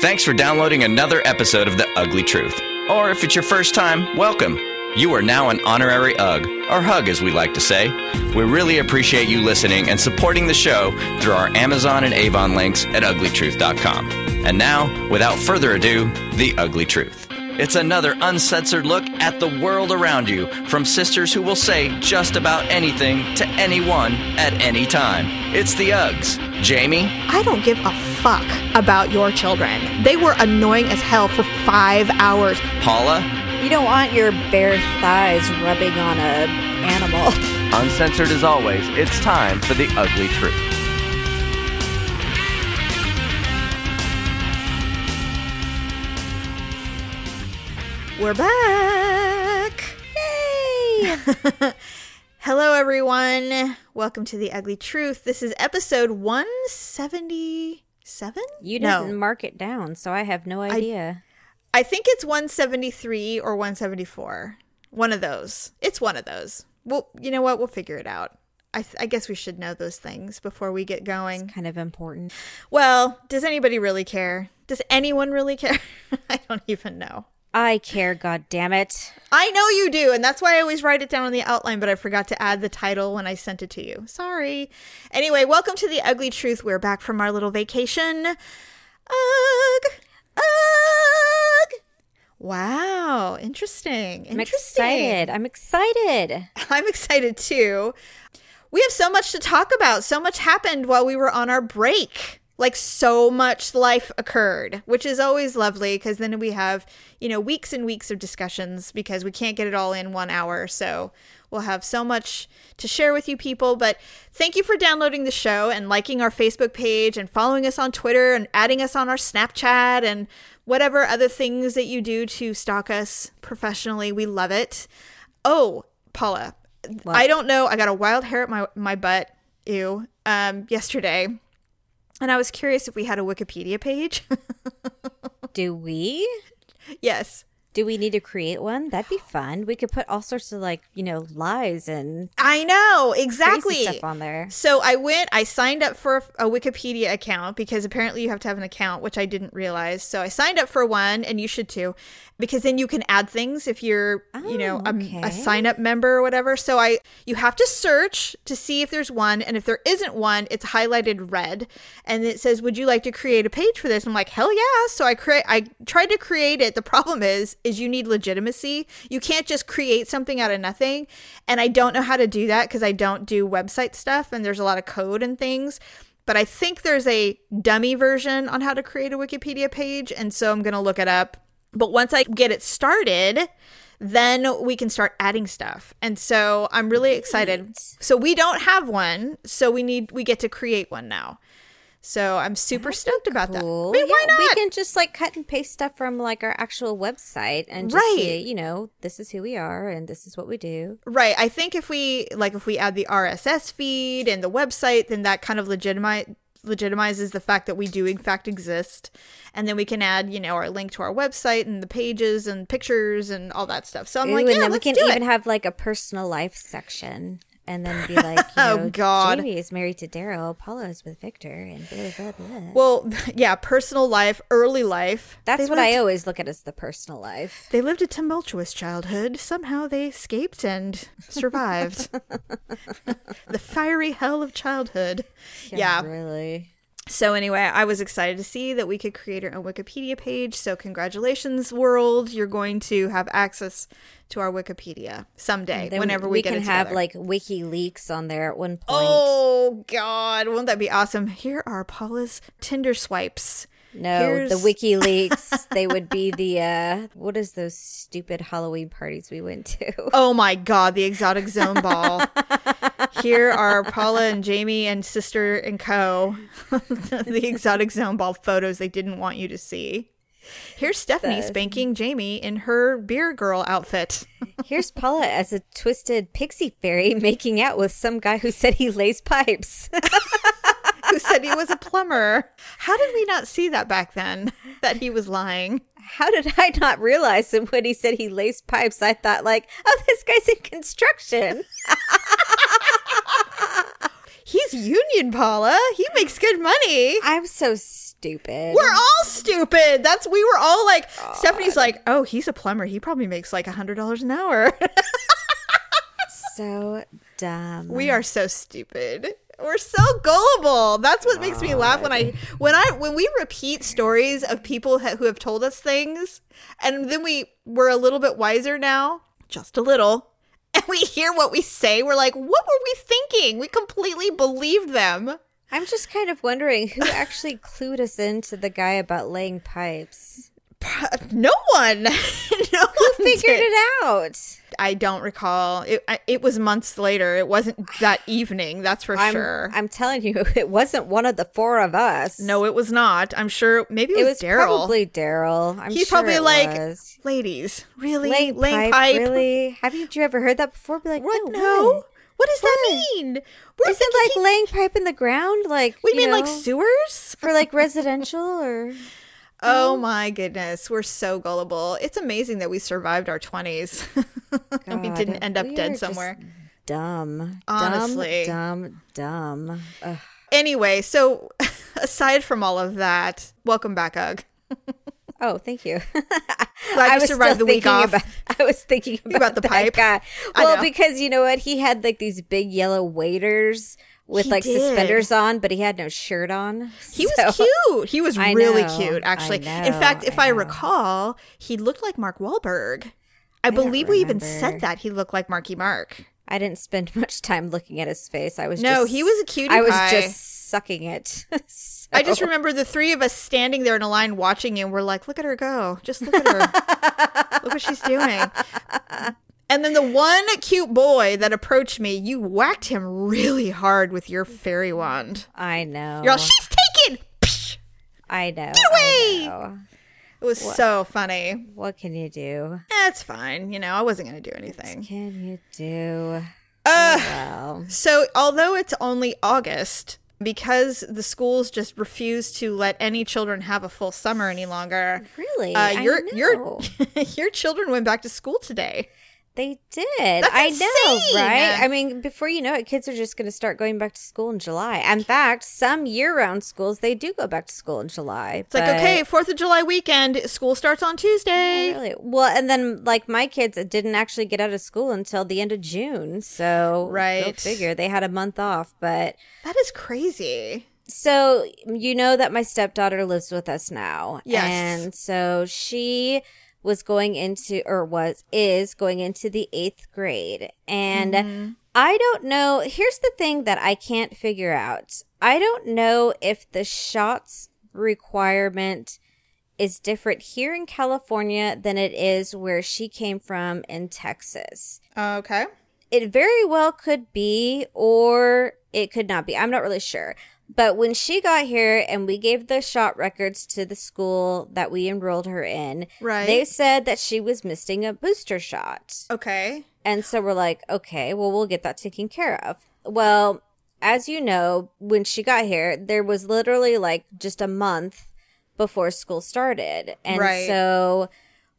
Thanks for downloading another episode of The Ugly Truth. Or if it's your first time, welcome. You are now an honorary UG, or HUG as we like to say. We really appreciate you listening and supporting the show through our Amazon and Avon links at uglytruth.com. And now, without further ado, The Ugly Truth. It's another uncensored look at the world around you from sisters who will say just about anything to anyone at any time. It's the Uggs. Jamie, I don't give a fuck about your children. They were annoying as hell for five hours. Paula, You don't want your bare thighs rubbing on a animal. Uncensored as always, it's time for the ugly truth. We're back. Yay! Hello, everyone. Welcome to The Ugly Truth. This is episode 177? You didn't mark it down, so I have no idea. I think it's 173 or 174. One of those. It's one of those. Well, you know what? We'll figure it out. I, th- I guess we should know those things before we get going. Kind of important. Well, does anybody really care? Does anyone really care? I don't even know. I care, god damn it. I know you do, and that's why I always write it down on the outline, but I forgot to add the title when I sent it to you. Sorry. Anyway, welcome to the Ugly Truth. We're back from our little vacation. Ugh. Ugh. Wow, interesting. I'm interesting. excited. I'm excited. I'm excited too. We have so much to talk about. So much happened while we were on our break. Like so much life occurred, which is always lovely because then we have, you know, weeks and weeks of discussions because we can't get it all in one hour. So we'll have so much to share with you people. But thank you for downloading the show and liking our Facebook page and following us on Twitter and adding us on our Snapchat and whatever other things that you do to stalk us professionally. We love it. Oh, Paula, I don't know. I got a wild hair at my my butt. Ew. Um, yesterday, and I was curious if we had a Wikipedia page. Do we? yes, Do we need to create one? That'd be fun. We could put all sorts of like, you know, lies and I know exactly. stuff on there. So I went. I signed up for a Wikipedia account because apparently you have to have an account, which I didn't realize. So I signed up for one, and you should too, because then you can add things if you're, you know, Oh, a, okay. a sign up member or whatever. So I, you have to search to see if there's one, and if there isn't one, it's highlighted red, and it says, "Would you like to create a page for this?" I'm like, "Hell yeah!" So I create. I tried to create it. The problem is, is you need legitimacy. You can't just create something out of nothing, and I don't know how to do that because I don't do website stuff, and there's a lot of code and things but I think there's a dummy version on how to create a Wikipedia page, and so I'm going to look it up. But once I get it started, then we can start adding stuff. And so I'm really excited. So we don't have one, so we need we get to create one now. So I'm super stoked about that. I mean, why not? We can just like cut and paste stuff from like our actual website and just Right. say, you know, this is who we are and this is what we do. Right. I think if we like if we add the RSS feed and the website, then that kind of legitimize legitimizes the fact that we do in fact exist. And then we can add, you know, our link to our website and the pages and pictures and all that stuff. So I'm Ooh, like, and yeah, then we let's can do even it. have like a personal life section. And then be like, you Oh, God. Jamie is married to Daryl, Paula is with Victor, and blah, blah, blah. well, yeah, personal life, early life. That's what I always look at as the personal life. They lived a tumultuous childhood. Somehow they escaped and survived. the fiery hell of childhood. yeah. Really. So anyway, I was excited to see that we could create our own Wikipedia page. So congratulations, world! You're going to have access to our Wikipedia someday, whenever we, we get can have like WikiLeaks on there at one point. Oh God, won't that be awesome? Here are Paula's Tinder swipes. No, here's- the WikiLeaks. they would be the uh what is those stupid Halloween parties we went to? Oh my God, the exotic zone ball. Here are Paula and Jamie and sister and co. the exotic zone ball photos they didn't want you to see. Here's Stephanie The- spanking Jamie in her beer girl outfit. Here's Paula as a twisted pixie fairy making out with some guy who said he lays pipes. Who said he was a plumber. How did we not see that back then? That he was lying. How did I not realize that when he said he laced pipes, I thought like, oh, this guy's in construction. He's union, Paula. He makes good money. I'm so stupid. stupid. We're all stupid. That's we were all like Stephanie's like, oh, he's a plumber. He probably makes like a hundred dollars an hour. so dumb. we are so stupid. We're so gullible. That's what makes me laugh when I when I when we repeat stories of people ha- who have told us things, and then we we're a little bit wiser now, just a little, and we hear what we say. We're like, what were we thinking? We completely believed them. I'm just kind of wondering who actually clued us into the guy about laying pipes. No one, no one Figured did. it out. I don't recall. It I- it was months later. It wasn't that evening. That's for I'm, sure. I'm telling you, it wasn't one of the four of us. no, it was not. I'm sure. Maybe it it was, Daryl. probably Daryl. I'm He's sure probably like, was. ladies, really? laying Laying pipe, Really? Have you, you ever heard that before? Be like, What? no. No. what? What does that mean? We're Is it like laying pipe in the ground? Like, we you mean like sewers? for like residential or? Oh um, my goodness, we're so gullible. It's amazing that we survived our 20s. and we didn't end up dead somewhere. Dumb. Honestly. Dumb, dumb, dumb. Ugh. Anyway, so aside from all of that, welcome back, Ugg. Oh, thank you. Glad I you was survived the week thinking off. About, I was thinking about, about the pipe? guy. Well, because you know what? He had like these big yellow waders with He like did. suspenders on, but he had no shirt on. He was cute. He was I really know, cute, actually. I In fact, if I I, recall, he looked like Mark Wahlberg. I, don't believe we even said that he looked like Marky Mark. I didn't spend much time looking at his face. I was No, just, he was a cutie I was pie. just sucking it. So- I just remember the three of us standing there in a line watching and we're like, look at her go. Just look at her. look what she's doing. And then the one cute boy that approached me, you whacked him really hard with your fairy wand. I know. You're all, she's taken. Psh! I know. Get away! I know. It was so funny. What can you do? That's fine. You know, I wasn't going to do anything. Can you do? Uh, Well, So, although it's only August, because the schools just refuse to let any children have a full summer any longer, really, uh, I your your your children went back to school today. They did. That's I know, right? I mean, before you know it, kids are just going to start going back to school in July. In fact, some year-round schools they do go back to school in July. It's like, okay, Fourth of July weekend, school starts on Tuesday. Really? Well, and then like my kids didn't actually get out of school until the end of June. So Right. figure they had a month off. But That is crazy. so you know that my stepdaughter lives with us now. Yes. And so she was going into or was is going into the eighth grade. And Mm-hmm. I don't know. Here's the thing that I can't figure out. I don't know if the shots requirement is different here in California than it is where she came from in Texas. Okay. It very well could be, or it could not be. I'm not really sure. But when she got here and we gave the shot records to the school that we enrolled her in, Right. they said that she was missing a booster shot. Okay. And so we're like, okay, well, we'll get that taken care of. Well, as you know, when she got here, there was literally like just a month before school started. And Right. so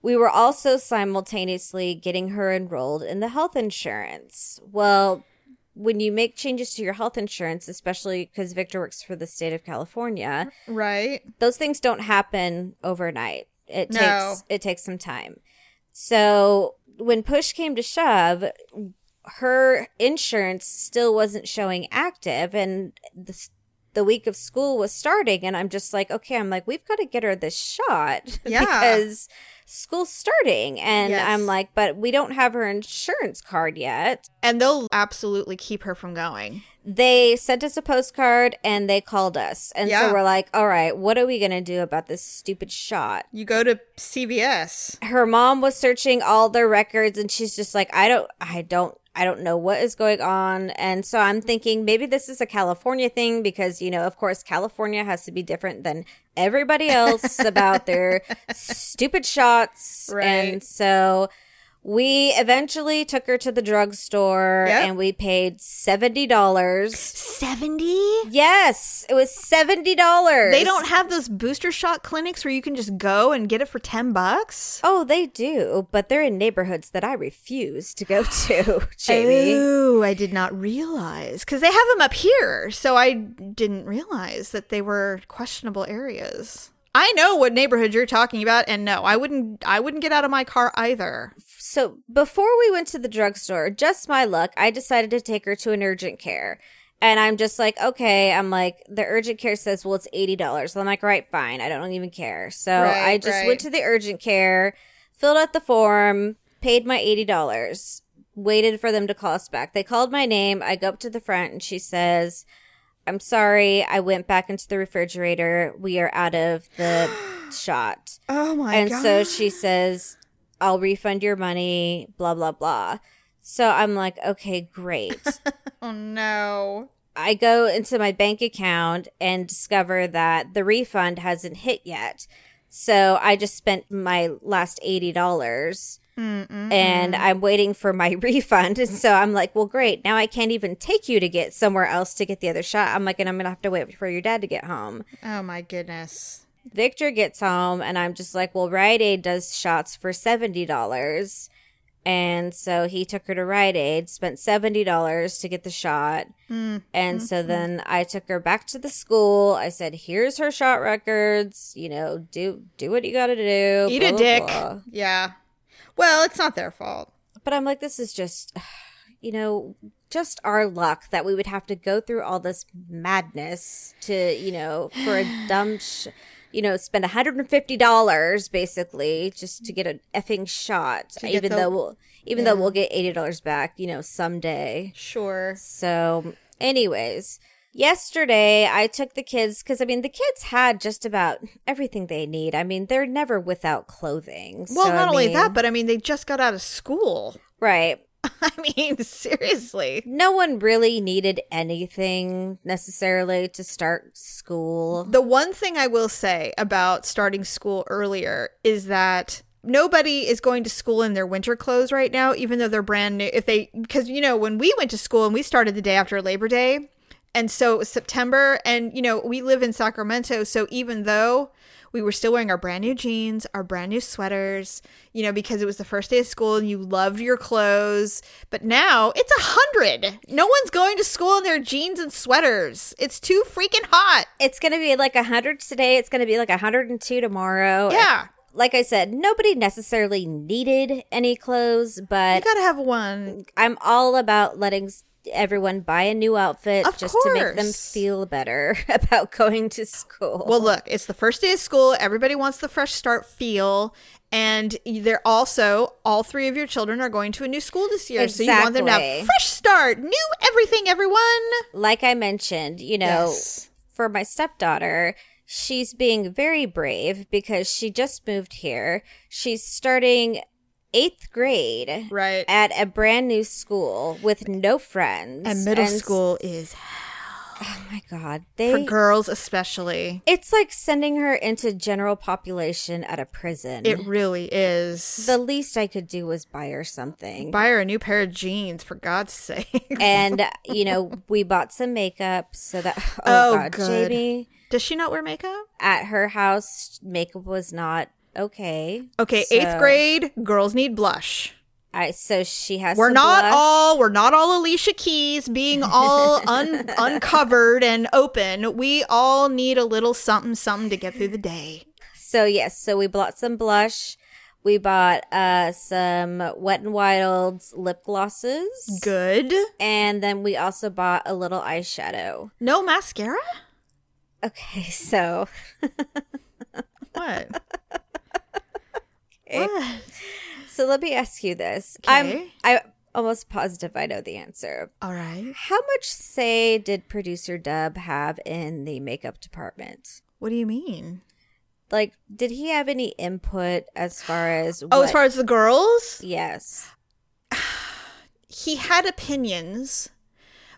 we were also simultaneously getting her enrolled in the health insurance. Well, when you make changes to your health insurance, especially because Victor works for the state of California, Right. those things don't happen overnight. It No. takes it takes some time. So when push came to shove, her insurance still wasn't showing active, and the the week of school was starting, and I'm just like, okay, I'm like, we've got to get her this shot Yeah. because school's starting, and Yes. I'm like, but we don't have her insurance card yet. And they'll absolutely keep her from going. They sent us a postcard and they called us. And Yeah. so we're like, all right, what are we going to do about this stupid shot? You go to CVS. Her mom was searching all their records and she's just like, I don't, I don't, I don't know what is going on. And so I'm thinking maybe this is a California thing because, you know, of course, California has to be different than everybody else about their stupid shots. Right. And so We eventually took her to the drugstore Yep. and we paid $70. 70? Yes, it was $70. They don't have those booster shot clinics where you can just go and get it for 10 bucks? Oh, they do, but they're in neighborhoods that I refuse to go to, Jamie. Oh, I did not realize because they have them up here, so I didn't realize that they were questionable areas. I know what neighborhood you're talking about, and no, I wouldn't. I wouldn't get out of my car either. So before we went to the drugstore, just my luck, I decided to take her to an urgent care. And I'm just like, okay, I'm like, the urgent care says, well, it's $80. So I'm like, right, fine. I don't even care. So Right, I just right. went to the urgent care, filled out the form, paid my $80, waited for them to call us back. They called my name. I go up to the front and she says, I'm sorry. I went back into the refrigerator. We are out of the shot. Oh my and so she says, I'll refund your money, blah, blah, blah. So I'm like, okay, great. oh no. I go into my bank account and discover that the refund hasn't hit yet. So I just spent my last $80 and I'm waiting for my refund. And so I'm like, well, great. Now I can't even take you to get somewhere else to get the other shot. I'm like, and I'm going to have to wait for your dad to get home. Oh my goodness. Victor gets home and I'm just like, well, Rite Aid does shots for $70. And so he took her to Rite Aid, spent $70 to get the shot. And so mm-hmm. then I took her back to the school. I said, here's her shot records. You know, do do what you got to do. Eat blah, a blah, dick. blah." Yeah. Well, it's not their fault. But I'm like, this is just, you know, just our luck that we would have to go through all this madness to, you know, for a dumb, sh- you know, spend $150 basically just to get an effing shot. To Even the- though we'll, even though we'll get $80 back, you know, someday. Sure. So, anyways, yesterday I took the kids because I mean, the kids had just about everything they need. I mean, they're never without clothing. Well, So, I not only that, but I mean, they just got out of school. right. I mean, seriously. no one really needed anything necessarily to start school. The one thing I will say about starting school earlier is that nobody is going to school in their winter clothes right now, even though they're brand new. If they, because, you know, when we went to school and we started the day after Labor Day, and so it was September, and, you know, we live in Sacramento. So even though we were still wearing our brand new jeans, our brand new sweaters, you know, because it was the first day of school and you loved your clothes. But now it's a hundred. No one's going to school in their jeans and sweaters. It's too freaking hot. It's going to be like a 100 today. It's going to be like a 102 tomorrow. Yeah. Like I said, nobody necessarily needed any clothes, but You gotta have one. I'm all about letting everyone buy a new outfit Of just to make them feel better about going to school. Well, look, it's the first day of school. Everybody wants the fresh start feel. And they're also, all three of your children are going to a new school this year. So you want them to have Exactly. fresh start, new everything, everyone. like I mentioned, you know, Yes. for my stepdaughter, she's being very brave because she just moved here. She's starting eighth grade Right. at a brand new school with no friends. And middle s- school is hell. Oh my god, they for girls, especially. it's like sending her into general population at a prison. It really is. the least I could do was buy her something. Buy her a new pair of jeans, for God's sake. and you know, we bought some makeup so that oh, Oh, god, good. Jamie Does she not wear makeup? at her house makeup was not okay. Okay, So- eighth grade, girls need blush. I so she has. We're not blush. all we're not all Alicia Keys being all un, uncovered and open. We all need a little something something to get through the day. So yes, so we bought some blush. We bought uh some Wet and Wild's lip glosses. Good. And then we also bought a little eyeshadow. No mascara? Okay, so What? Okay. Eh, so let me ask you this. Okay. I'm I almost positive I know the answer. All right. How much say did producer Dub have in the makeup department? What do you mean? Like, did he have any input as far as Oh, as far as the girls, yes, he had opinions,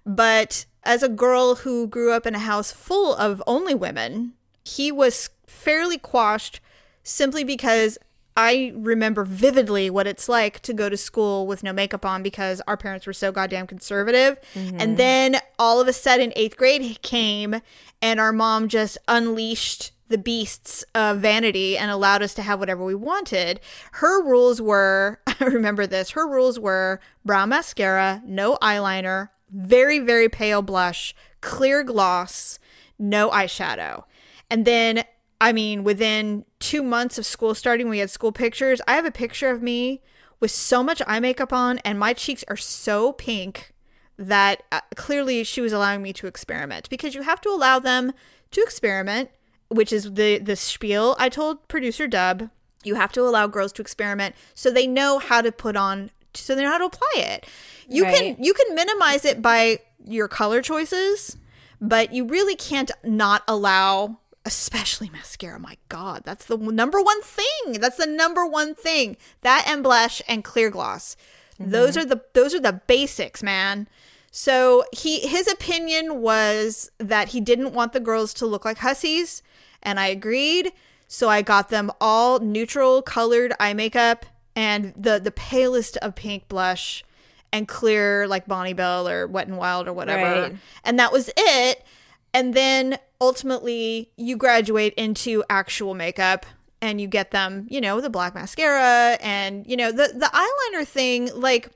but as a girl who grew up in a house full of only women, he was fairly quashed simply because I remember vividly what it's like to go to school with no makeup on because our parents were so goddamn conservative. And mm-hmm. then all of a sudden, eighth grade came, and our mom just unleashed the beasts of vanity and allowed us to have whatever we wanted. Her rules were I remember this her rules were brown mascara, no eyeliner, very, very pale blush, clear gloss, no eyeshadow. And then, I mean, within two months of school starting, we had school pictures. I have a picture of me with so much eye makeup on, and my cheeks are so pink that uh, clearly she was allowing me to experiment because you have to allow them to experiment, which is the the spiel I told producer Dub. You have to allow girls to experiment so they know how to put on so they know how to apply it. You Right. can you can minimize it by your color choices, but you really can't not allow especially mascara. My god, that's the number one thing. That's the number one thing. That and blush and clear gloss. Those mm-hmm. are the those are the basics, man. So he his opinion was that he didn't want the girls to look like hussies, and I agreed. So I got them all neutral colored eye makeup and the the palest of pink blush and clear like Bonne Bell or Wet and Wild or whatever. Right. And that was it. And then ultimately you graduate into actual makeup and you get them, you know, the black mascara and you know the the eyeliner thing like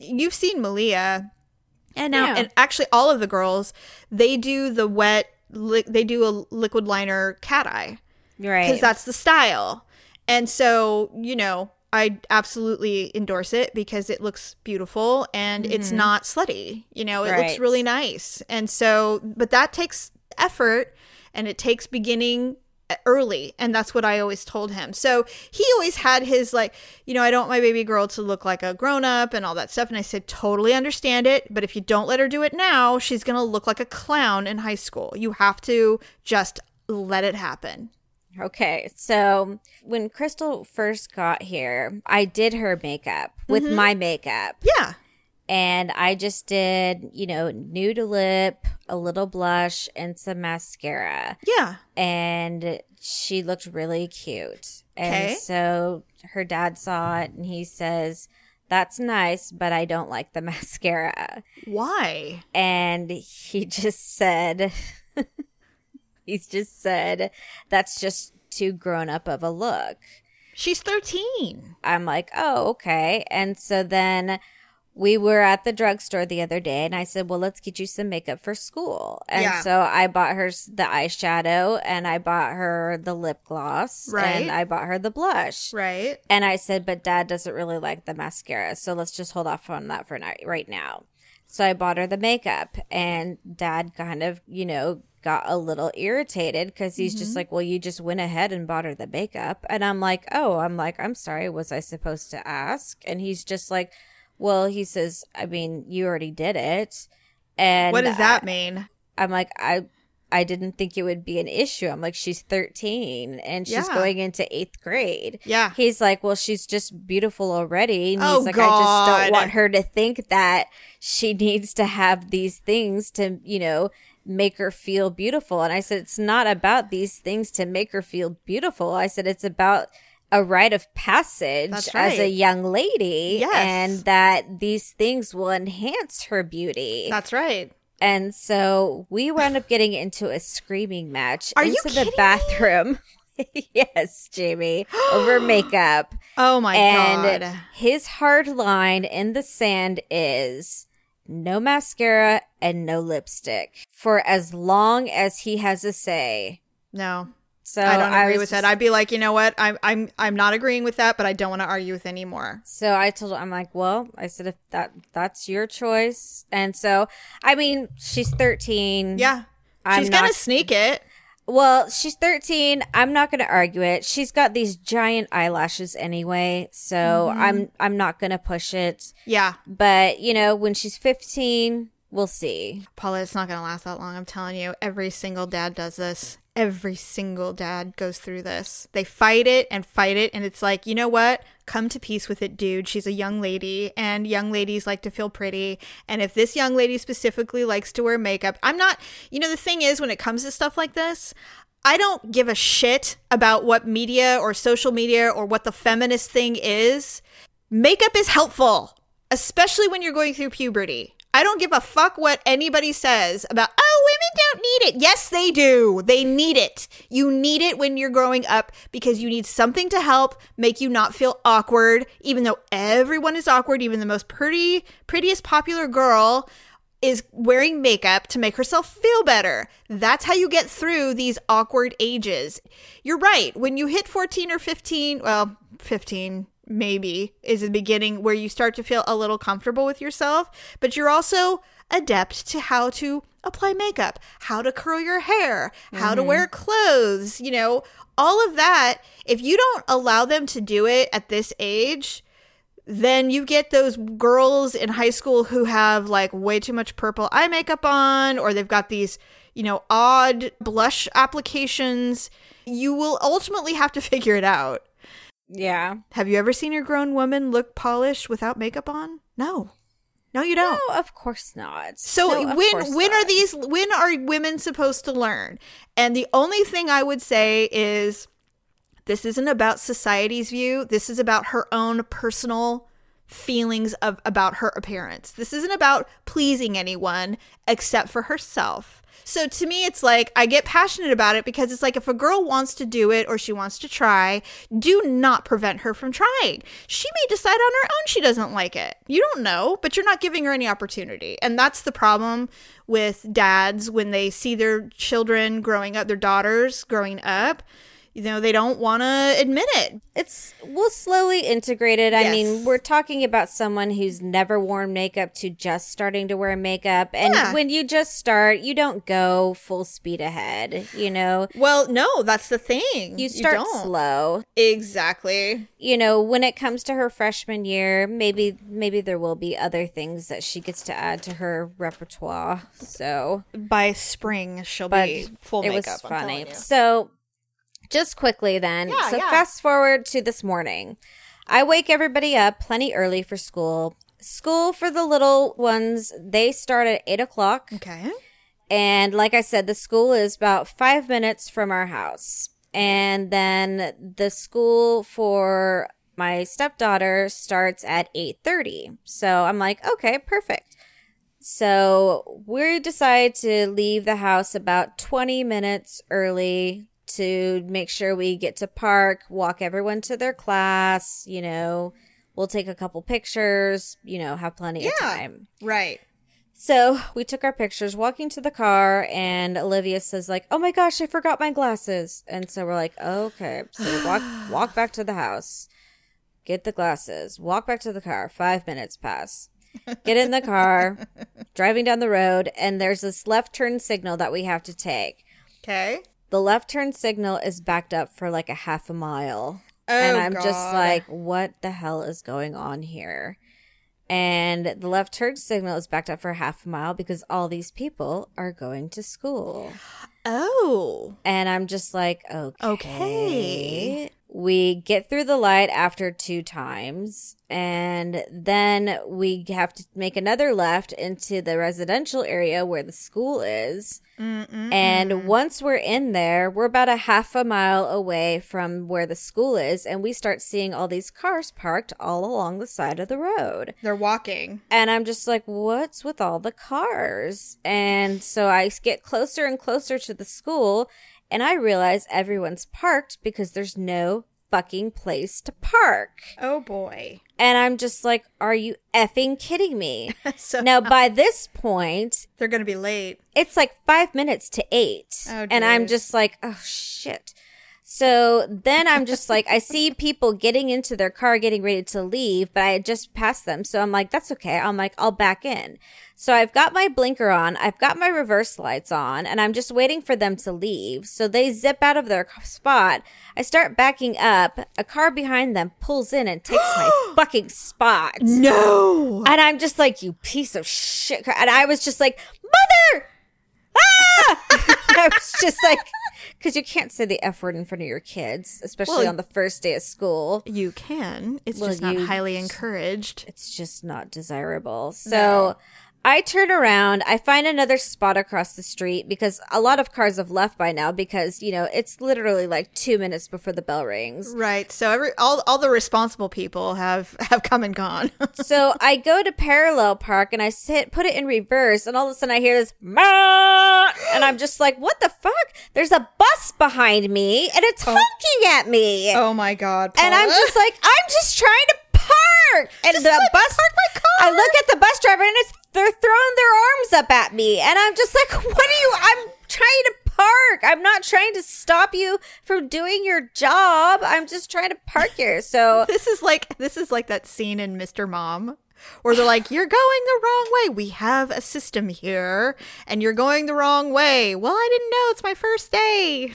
you've seen Malia and now Yeah. and actually all of the girls they do the wet li- they do a liquid liner cat eye Right. because that's the style. And so, you know, I absolutely endorse it because it looks beautiful and it's not slutty. You know, it looks Mm-hmm. Really nice. And so, but that takes effort and it takes beginning early and that's what i always told him. So he always had his like you know i don't want my baby girl to look like a grown-up and all that stuff and i said totally understand it but if you don't let her do it now she's gonna look like a clown in high school. You have to just let it happen. Okay, so when Crystal first got here, I did her makeup with mm-hmm. my makeup. yeah And I just did, you know, nude lip, a little blush, and some mascara. yeah And she looked really cute. Okay. And so her dad saw it and he says, That's nice, but I don't like the mascara. why And he just said, He's just said, That's just too grown up of a look. she's 13 I'm like, oh, okay. And so then we were at the drugstore the other day and I said, well, let's get you some makeup for school. And Yeah. so I bought her the eyeshadow and I bought her the lip gloss Right. and I bought her the blush. right And I said, but dad doesn't really like the mascara. So let's just hold off on that for night right now. So I bought her the makeup and dad kind of, you know, got a little irritated because he's just mm-hmm. like, well, you just went ahead and bought her the makeup. And I'm like, oh, I'm like, I'm sorry. Was I supposed to ask? And he's just like, well, he says, I mean, you already did it. And what does that I- mean I'm like, I I didn't think it would be an issue. I'm like, she's 13 and she's Yeah. going into eighth grade. Yeah. He's like, well, she's just beautiful already. And Oh, he's like, I just don't want her to think that she needs to have these things to, you know, make her feel beautiful. And I said, it's not about these things to make her feel beautiful. I said, it's about a rite of passage That's as a young lady Yes. and that these things will enhance her beauty. that's right And so we wound up getting into a screaming match Are into the bathroom. yes, Jamie, over makeup. oh my and god his hard line in the sand is no mascara and no lipstick for as long as he has a say. no So I don't agree was with just- that. I'd be like, you know what? I'm I'm I'm not agreeing with that, but I don't want to argue with anymore. So I told her, I'm like, well, I said if that that's your choice. And so I mean, she's 13. Yeah. I'm She's gonna sneak it. Well, she's 13. I'm not going to argue it. She's got these giant eyelashes anyway, so Mm-hmm. I'm I'm not going to push it. Yeah. But, you know, when she's 15, we'll see. Paula, it's not gonna last that long. I'm telling you. Every single dad does this. Every single dad goes through this. They fight it and fight it, and it's like, you know what? Come to peace with it, dude. She's a young lady, and young ladies like to feel pretty. And if this young lady specifically likes to wear makeup, I'm not, you know, the thing is, when it comes to stuff like this, I don't give a shit about what media or social media or what the feminist thing is. Makeup is helpful, especially when you're going through puberty. I don't give a fuck what anybody says about, oh, women don't need it. Yes, they do. They need it. You need it when you're growing up because you need something to help make you not feel awkward, even though everyone is awkward, even the most pretty, prettiest popular girl is wearing makeup to make herself feel better. That's how you get through these awkward ages. You're right. When you hit 14 or 15, well, 15 maybe is the beginning where you start to feel a little comfortable with yourself, but you're also adept to how to apply makeup, how to curl your hair, how to wear mm-hmm. clothes, you know, all of that. If you don't allow them to do it at this age, then you get those girls in high school who have like way too much purple eye makeup on, or they've got these, you know, odd blush applications. You will ultimately have to figure it out. Yeah. Have you ever seen a grown woman look polished without makeup on? No. No, you don't. No, of course not. So No, when when are these when are women supposed to learn? And the only thing I would say is this isn't about society's view. This is about her own personal feelings of about her appearance. This isn't about pleasing anyone except for herself. So to me it's like I get passionate about it because it's like if a girl wants to do it or she wants to try, do not prevent her from trying. She may decide on her own she doesn't like it. You don't know, but you're not giving her any opportunity. And that's the problem with dads when they see their children growing up, their daughters growing up. You know, they don't want to admit it. It's we'll slowly integrate it. I mean, we're talking about someone who's never worn makeup to just starting to wear makeup. And Yeah. when you just start, you don't go full speed ahead, you know. Well, no, that's the thing. You start don't. slow. Exactly. You know, when it comes to her freshman year, maybe maybe there will be other things that she gets to add to her repertoire. So, By spring, she'll but be full it makeup. was funny. you. So, just quickly then. Yeah, so yeah. fast forward to this morning. I wake everybody up plenty early for school. School for the little ones, they start at eight o'clock. Okay. And like I said, the school is about five minutes from our house. And then the school for my stepdaughter starts at 8.30. So I'm like, okay, perfect. So we decide to leave the house about 20 minutes early to make sure we get to park, walk everyone to their class, you know, we'll take a couple pictures, you know, have plenty of Yeah. time. Right. So we took our pictures walking to the car, and Olivia says, like, oh my gosh, I forgot my glasses. And so we're like, okay. So we walk walk back to the house, get the glasses, walk back to the car. Five minutes pass. Get in the car, driving down the road, and there's this left turn signal that we have to take. Okay. The left turn signal is backed up for like a half a mile. Oh, and I'm just like, what the hell is going on here? And the left turn signal is backed up for half a mile because all these people are going to school. Oh. And I'm just like, okay. Okay. We get through the light after two times, and then we have to make another left into the residential area where the school is. Mm-mm. And once we're in there, we're about a half a mile away from where the school is, and we start seeing all these cars parked all along the side of the road. They're walking. And I'm just like, what's with all the cars? And so I get closer and closer to the school, and I realize everyone's parked because there's no fucking place to park. Oh boy. And I'm just like, are you effing kidding me? So now, by this point, they're gonna be late. it's like five minutes to eight. Oh, and I'm just like, oh shit. So then I'm just like, I see people getting into their car, getting ready to leave, but I had just passed them. So I'm like, that's okay. I'm like, I'll back in. So I've got my blinker on, I've got my reverse lights on, and I'm just waiting for them to leave. So they zip out of their spot. I start backing up. A car behind them pulls in and takes my fucking spot. No. And I'm just like, you piece of shit. And I was just like, mother! Ah! I was just like, because you can't say the F word in front of your kids, especially Well, on the first day of school. You can. It's Well, just not you- highly encouraged. It's just not desirable. So No. I turn around, I find another spot across the street because a lot of cars have left by now because, you know, it's literally like two minutes before the bell rings. Right. So every all all the responsible people have have come and gone. so I go to parallel park and I sit put it in reverse and all of a sudden I hear this "Mah!" and I'm just like, what the fuck? There's a bus behind me and it's oh. honking at me. oh my god. And I'm just like, I'm just trying to park. And Just the bus, park my car. I look at the bus driver and it's, they're throwing their arms up at me. And I'm just like, what are you, I'm trying to park. I'm not trying to stop you from doing your job. I'm just trying to park here. So this is like this is like that scene in Mr. Mom where they're like, "You're going the wrong way. We have a system here, and you're going the wrong way." Well, I didn't know. It's my first day.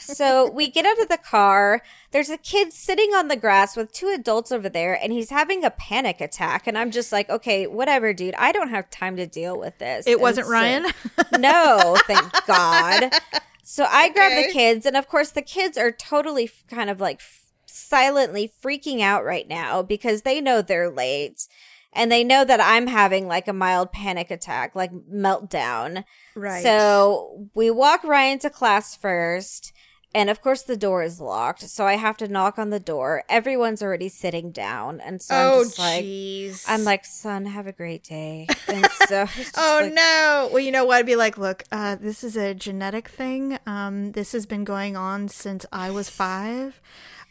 So we get out of the car. There's a kid sitting on the grass with two adults over there, and he's having a panic attack. And I'm just like, okay, whatever, dude. I don't have time to deal with this. It And wasn't so- Ryan. no, thank God. So I grab the kids, and of course, the kids are totally f- kind of like f- silently freaking out right now because they know they're late. And they know that I'm having like a mild panic attack, like meltdown. Right. So we walk Ryan to class first. And of course, the door is locked. So I have to knock on the door. Everyone's already sitting down. And so I'm oh just like, jeez. I'm like, son, have a great day. And so, Oh like- no! Well, you know what? I'd be like, look, uh, this is a genetic thing. Um, this has been going on since I was five.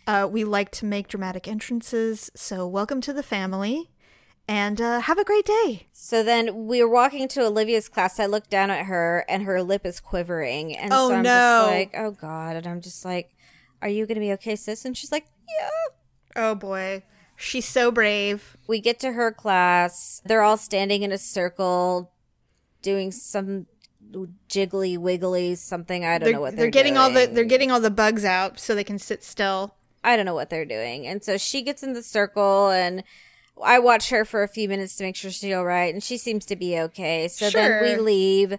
Uh, we like to make dramatic entrances, so welcome to the family, and uh, have a great day. So then we were walking to Olivia's class. I look down at her and her lip is quivering. And Oh, so I'm no. just like, oh God. And I'm just like, are you going to be okay, sis? And she's like, yeah. Oh boy, she's so brave. We get to her class. They're all standing in a circle doing some jiggly wiggly something. I don't They're, know what they're they're, getting all the they're getting all the bugs out so they can sit still. I don't know what they're doing. And so she gets in the circle and I watch her for a few minutes to make sure she's all right. And she seems to be okay. So then we leave.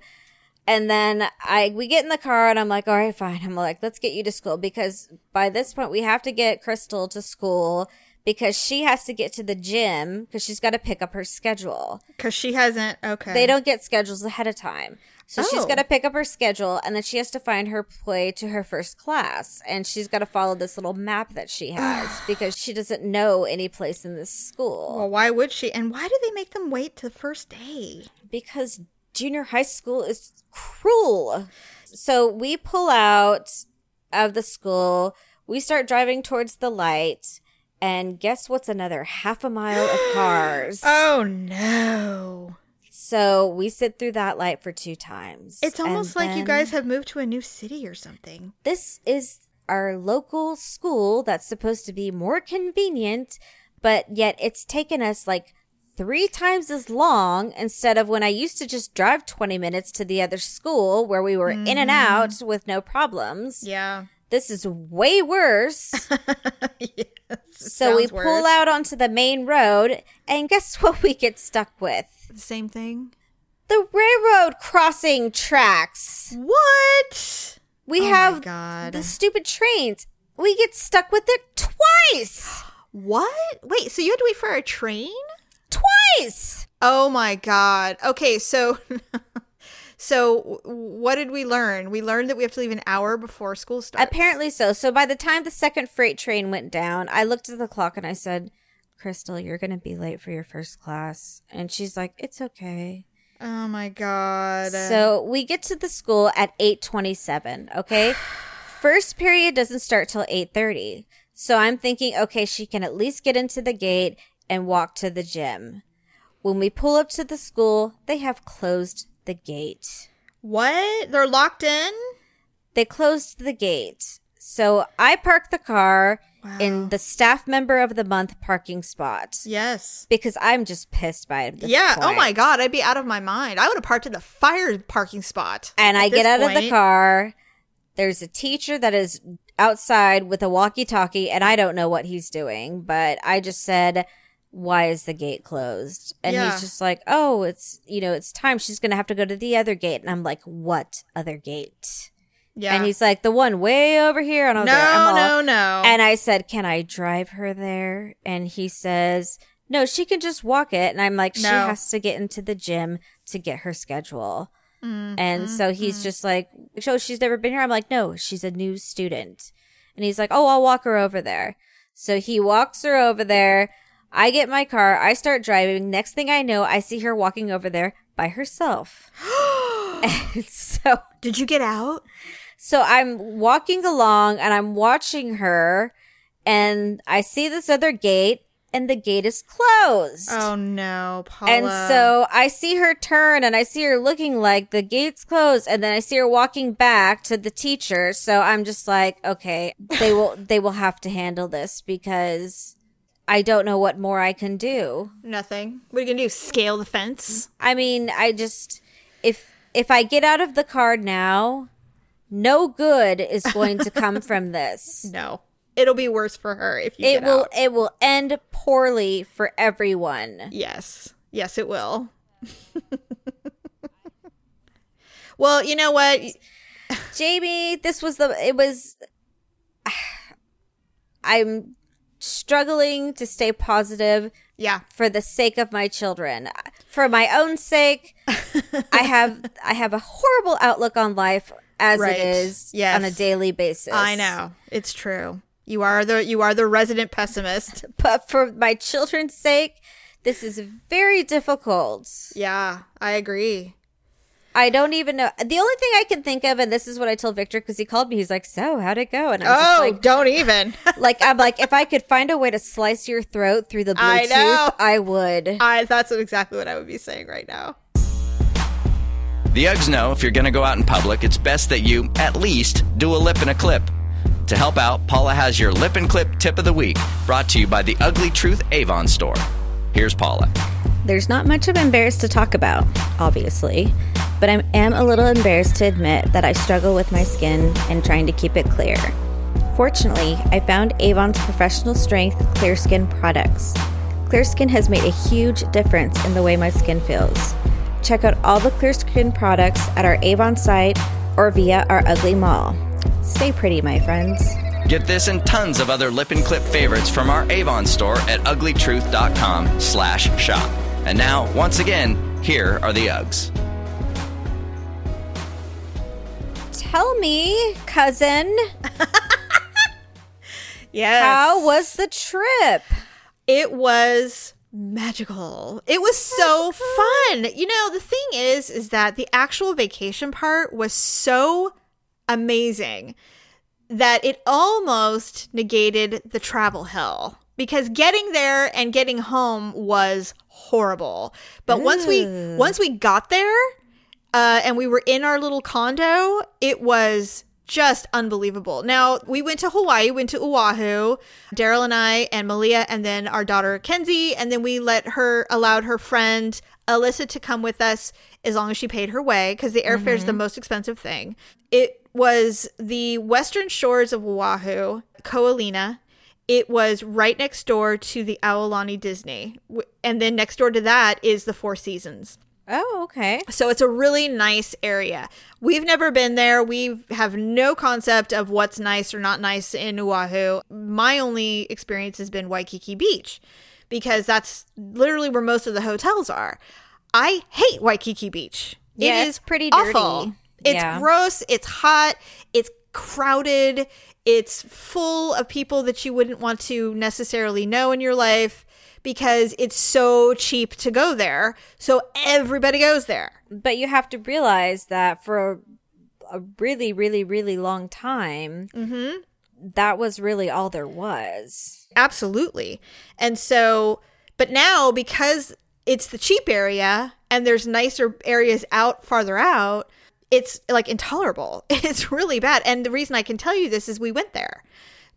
And then I we get in the car and I'm like, all right, fine. I'm like, let's get you to school because by this point we have to get Crystal to school because she has to get to the gym because she's got to pick up her schedule. Because she hasn't. Okay. They don't get schedules ahead of time. So she's oh. got to pick up her schedule and then she has to find her way to her first class. And she's got to follow this little map that she has because she doesn't know any place in this school. Well, why would she? And why do they make them wait to the first day? because junior high school is cruel. So we pull out of the school, we start driving towards the light, and guess what's another half a mile of cars? Oh no! So we sit through that light for two times. It's almost like you guys have moved to a new city or something. This is our local school that's supposed to be more convenient, but yet it's taken us like three times as long instead of when I used to just drive 20 minutes to the other school where we were in and mm-hmm. out with no problems. Yeah. This is way worse. yes, so we pull worse. out onto the main road, and guess what we get stuck with? the same thing. The railroad crossing tracks. What? We Oh have the stupid trains. We get stuck with it twice. What? Wait, so you had to wait for a train? Twice. Oh my god. Okay, so so what did we learn? We learned that we have to leave an hour before school starts. Apparently so. So by the time the second freight train went down, I looked at the clock and I said, Crystal, you're going to be late for your first class. And she's like, it's okay. Oh my god. So we get to the school at 827, okay? First period doesn't start till 8:30. So I'm thinking, okay, she can at least get into the gate and walk to the gym. When we pull up to the school, they have closed the gate. what? They're locked in? They closed the gate. So I parked the car in the staff member of the month parking spot Yes. because I'm just pissed by it. Yeah. Oh my god, I'd be out of my mind. I would have parked in the fire parking spot. And I get out of the car. There's a teacher that is outside with a walkie talkie, and I don't know what he's doing, but I just said, Why is the gate closed? And Yeah. he's just like, Oh, it's, you know, it's time. She's going to have to go to the other gate. And I'm like, What other gate? Yeah. And he's like, The one way over here. And I'm like, no, there. I'm all- no, no. And I said, Can I drive her there? And he says, no, she can just walk it. And I'm like, she has to get into the gym to get her schedule. And so mm-hmm. he's just like, so she's never been here. I'm like, no, she's a new student. And he's like, oh, I'll walk her over there. So he walks her over there. I get my car. I start driving. Next thing I know, I see her walking over there by herself. and so Did you get out? so I'm walking along and I'm watching her and I see this other gate and the gate is closed. Oh no, Paula. And so I see her turn and I see her looking like the gate's closed and then I see her walking back to the teacher. So I'm just like, okay, they will they will have to handle this because I don't know what more I can do. nothing. What are you gonna do? Scale the fence? I mean, I just if if I get out of the car now, no good is going to come from this. No, it'll be worse for her if you. It will out. it will end poorly for everyone. Yes, yes, it will. well, you know what? Jamie, this was the it was I'm struggling to stay positive Yeah, for the sake of my children. For my own sake, I have I have a horrible outlook on life as Right. it is Yes. on a daily basis. I know it's true. You are the you are the resident pessimist. But for my children's sake, this is very difficult. Yeah, I agree. I don't even know. The only thing I can think of, and this is what I told Victor because he called me. He's like, "So, how'd it go?" And I'm Oh, just like, don't even. like I'm like, if I could find a way to slice your throat through the I Bluetooth, know. I would. I that's exactly what I would be saying right now. The Uggs know if you're going to go out in public, it's best that you, at least, do a lip and a clip. To help out, Paula has your lip and clip tip of the week, brought to you by the Ugly Truth Avon store. Here's Paula. There's not much I'm embarrassed to talk about, obviously, but I am a little embarrassed to admit that I struggle with my skin and trying to keep it clear. Fortunately, I found Avon's professional strength clear skin products. Clear skin has made a huge difference in the way my skin feels. Check out all the clear skin products at our Avon site or via our ugly mall. Stay pretty, my friends. Get this and tons of other lip and clip favorites from our Avon store at uglytruth.com slash shop. And now, once again, here are the Uggs. Tell me, cousin, Yes. how was the trip? It was magical. It was so fun. You know, the thing is is that the actual vacation part was so amazing that it almost negated the travel hell because getting there and getting home was horrible. But once we once we got there uh, and we were in our little condo, it was just unbelievable. Now we went to Hawaii, went to Oahu, Daryl and I and Malia, and then our daughter Kenzie, and then we let her allowed her friend Alyssa to come with us as long as she paid her way because the airfare is the most expensive thing. It was the western shores of Oahu, Ko Olina. It was right next door to the Aulani Disney, and then next door to that is the Four Seasons. Oh, okay. So it's a really nice area. We've never been there. We have no concept of what's nice or not nice in Oahu. My only experience has been Waikiki Beach because that's literally where most of the hotels are. I hate Waikiki Beach. Yeah, it it's is pretty awful. It's Yeah. gross. It's hot. It's crowded. It's full of people that you wouldn't want to necessarily know in your life because it's so cheap to go there. So everybody goes there. But you have to realize that for a really, really, really long time, mm-hmm. that was really all there was. Absolutely. And so, but now because it's the cheap area and there's nicer areas out farther out, it's like intolerable. It's really bad. And the reason I can tell you this is we went there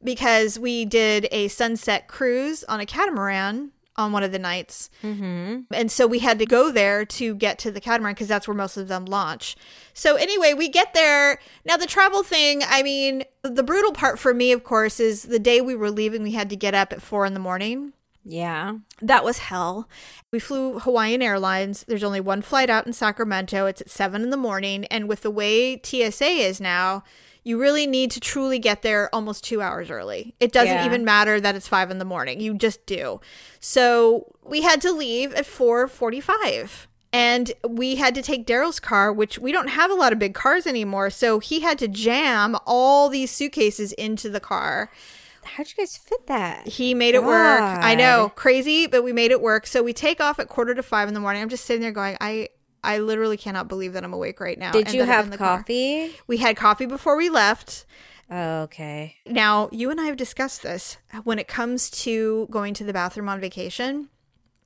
because we did a sunset cruise on a catamaran on one of the nights. Mm-hmm. And so we had to go there to get to the catamaran because that's where most of them launch. So anyway, we get there. Now, the travel thing, I mean, the brutal part for me, of course, is the day we were leaving, we had to get up at four in the morning. Yeah. That was hell. We flew Hawaiian Airlines. There's only one flight out in Sacramento. It's at seven in the morning. And with the way TSA is now, you really need to truly get there almost two hours early. It doesn't Yeah. even matter that it's five in the morning. You just do. So we had to leave at four forty-five. And we had to take Daryl's car, which we don't have a lot of big cars anymore. So he had to jam all these suitcases into the car. How'd you guys fit that? He made it work. I know, crazy, but we made it work. So we take off at quarter to five in the morning. I'm just sitting there going, I, I literally cannot believe that I'm awake right now. Did and you that I'm in have the car. coffee? We had coffee before we left. Oh, okay. Now, you and I have discussed this. When it comes to going to the bathroom on vacation,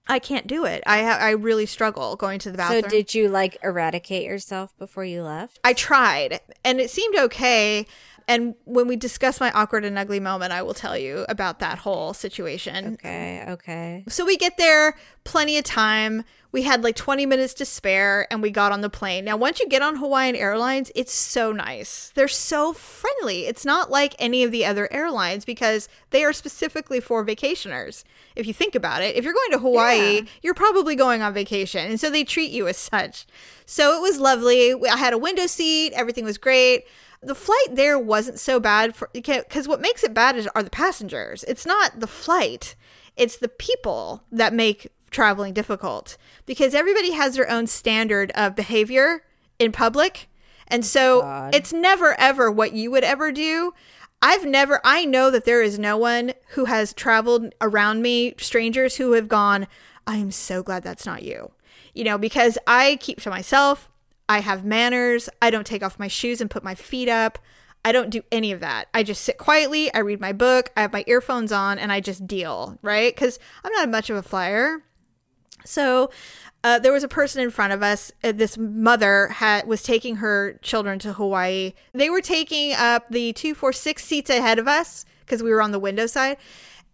I can't do it. I ha- I really struggle going to the bathroom. So did you like eradicate yourself before you left? I tried, and it seemed okay. And when we discuss my awkward and ugly moment, I will tell you about that whole situation. Okay, okay. So we get there, plenty of time. We had like 20 minutes to spare and we got on the plane. Now, once you get on Hawaiian Airlines, it's so nice. They're so friendly. It's not like any of the other airlines because they are specifically for vacationers. If you think about it, if you're going to Hawaii, Yeah. you're probably going on vacation. And so they treat you as such. So it was lovely. I had a window seat, everything was great. The flight there wasn't so bad for because what makes it bad is are the passengers. It's not the flight it's the people that make traveling difficult because everybody has their own standard of behavior in public. And so God. it's never ever what you would ever do. I've never, I know that there is no one who has traveled around me, strangers who have gone, I am so glad that's not you. You know, because I keep to myself, I have manners, I don't take off my shoes and put my feet up. I don't do any of that. I just sit quietly, I read my book, I have my earphones on, and I just deal, right? Because I'm not much of a flyer. So uh, there was a person in front of us. Uh, this mother had was taking her children to Hawaii. They were taking up the two, four, six seats ahead of us because we were on the window side,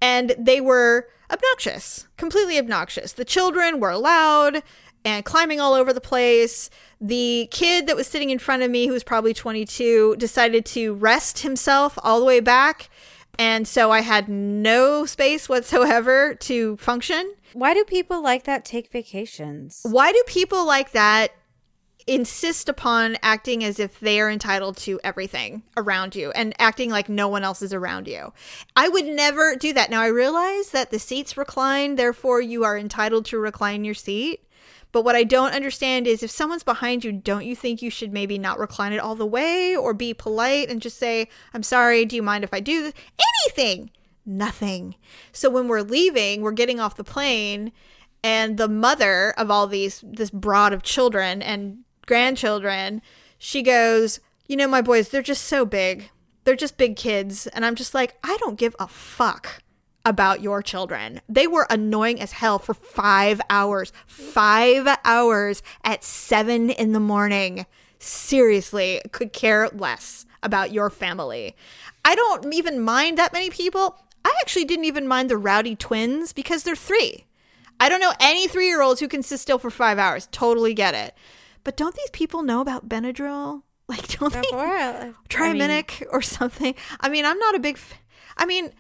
and they were obnoxious, completely obnoxious. The children were loud and climbing all over the place. The kid that was sitting in front of me, who was probably 22, decided to rest himself all the way back. And so I had no space whatsoever to function. Why do people like that take vacations? Why do people like that insist upon acting as if they are entitled to everything around you and acting like no one else is around you? I would never do that. Now, I realize that the seats recline, therefore, you are entitled to recline your seat. But what I don't understand is if someone's behind you, don't you think you should maybe not recline it all the way or be polite and just say, I'm sorry, do you mind if I do this? Anything nothing. So when we're leaving, we're getting off the plane, and the mother of all these, this broad of children and grandchildren, she goes, You know, my boys, they're just so big. They're just big kids. And I'm just like, I don't give a fuck about your children. They were annoying as hell for five hours. Five hours at seven in the morning. Seriously, could care less about your family. I don't even mind that many people. I actually didn't even mind the rowdy twins because they're three. I don't know any three year olds who can sit still for five hours. Totally get it. But don't these people know about Benadryl? Like, don't they? Well, Triaminic or something. I mean, I'm not a big. F- I mean,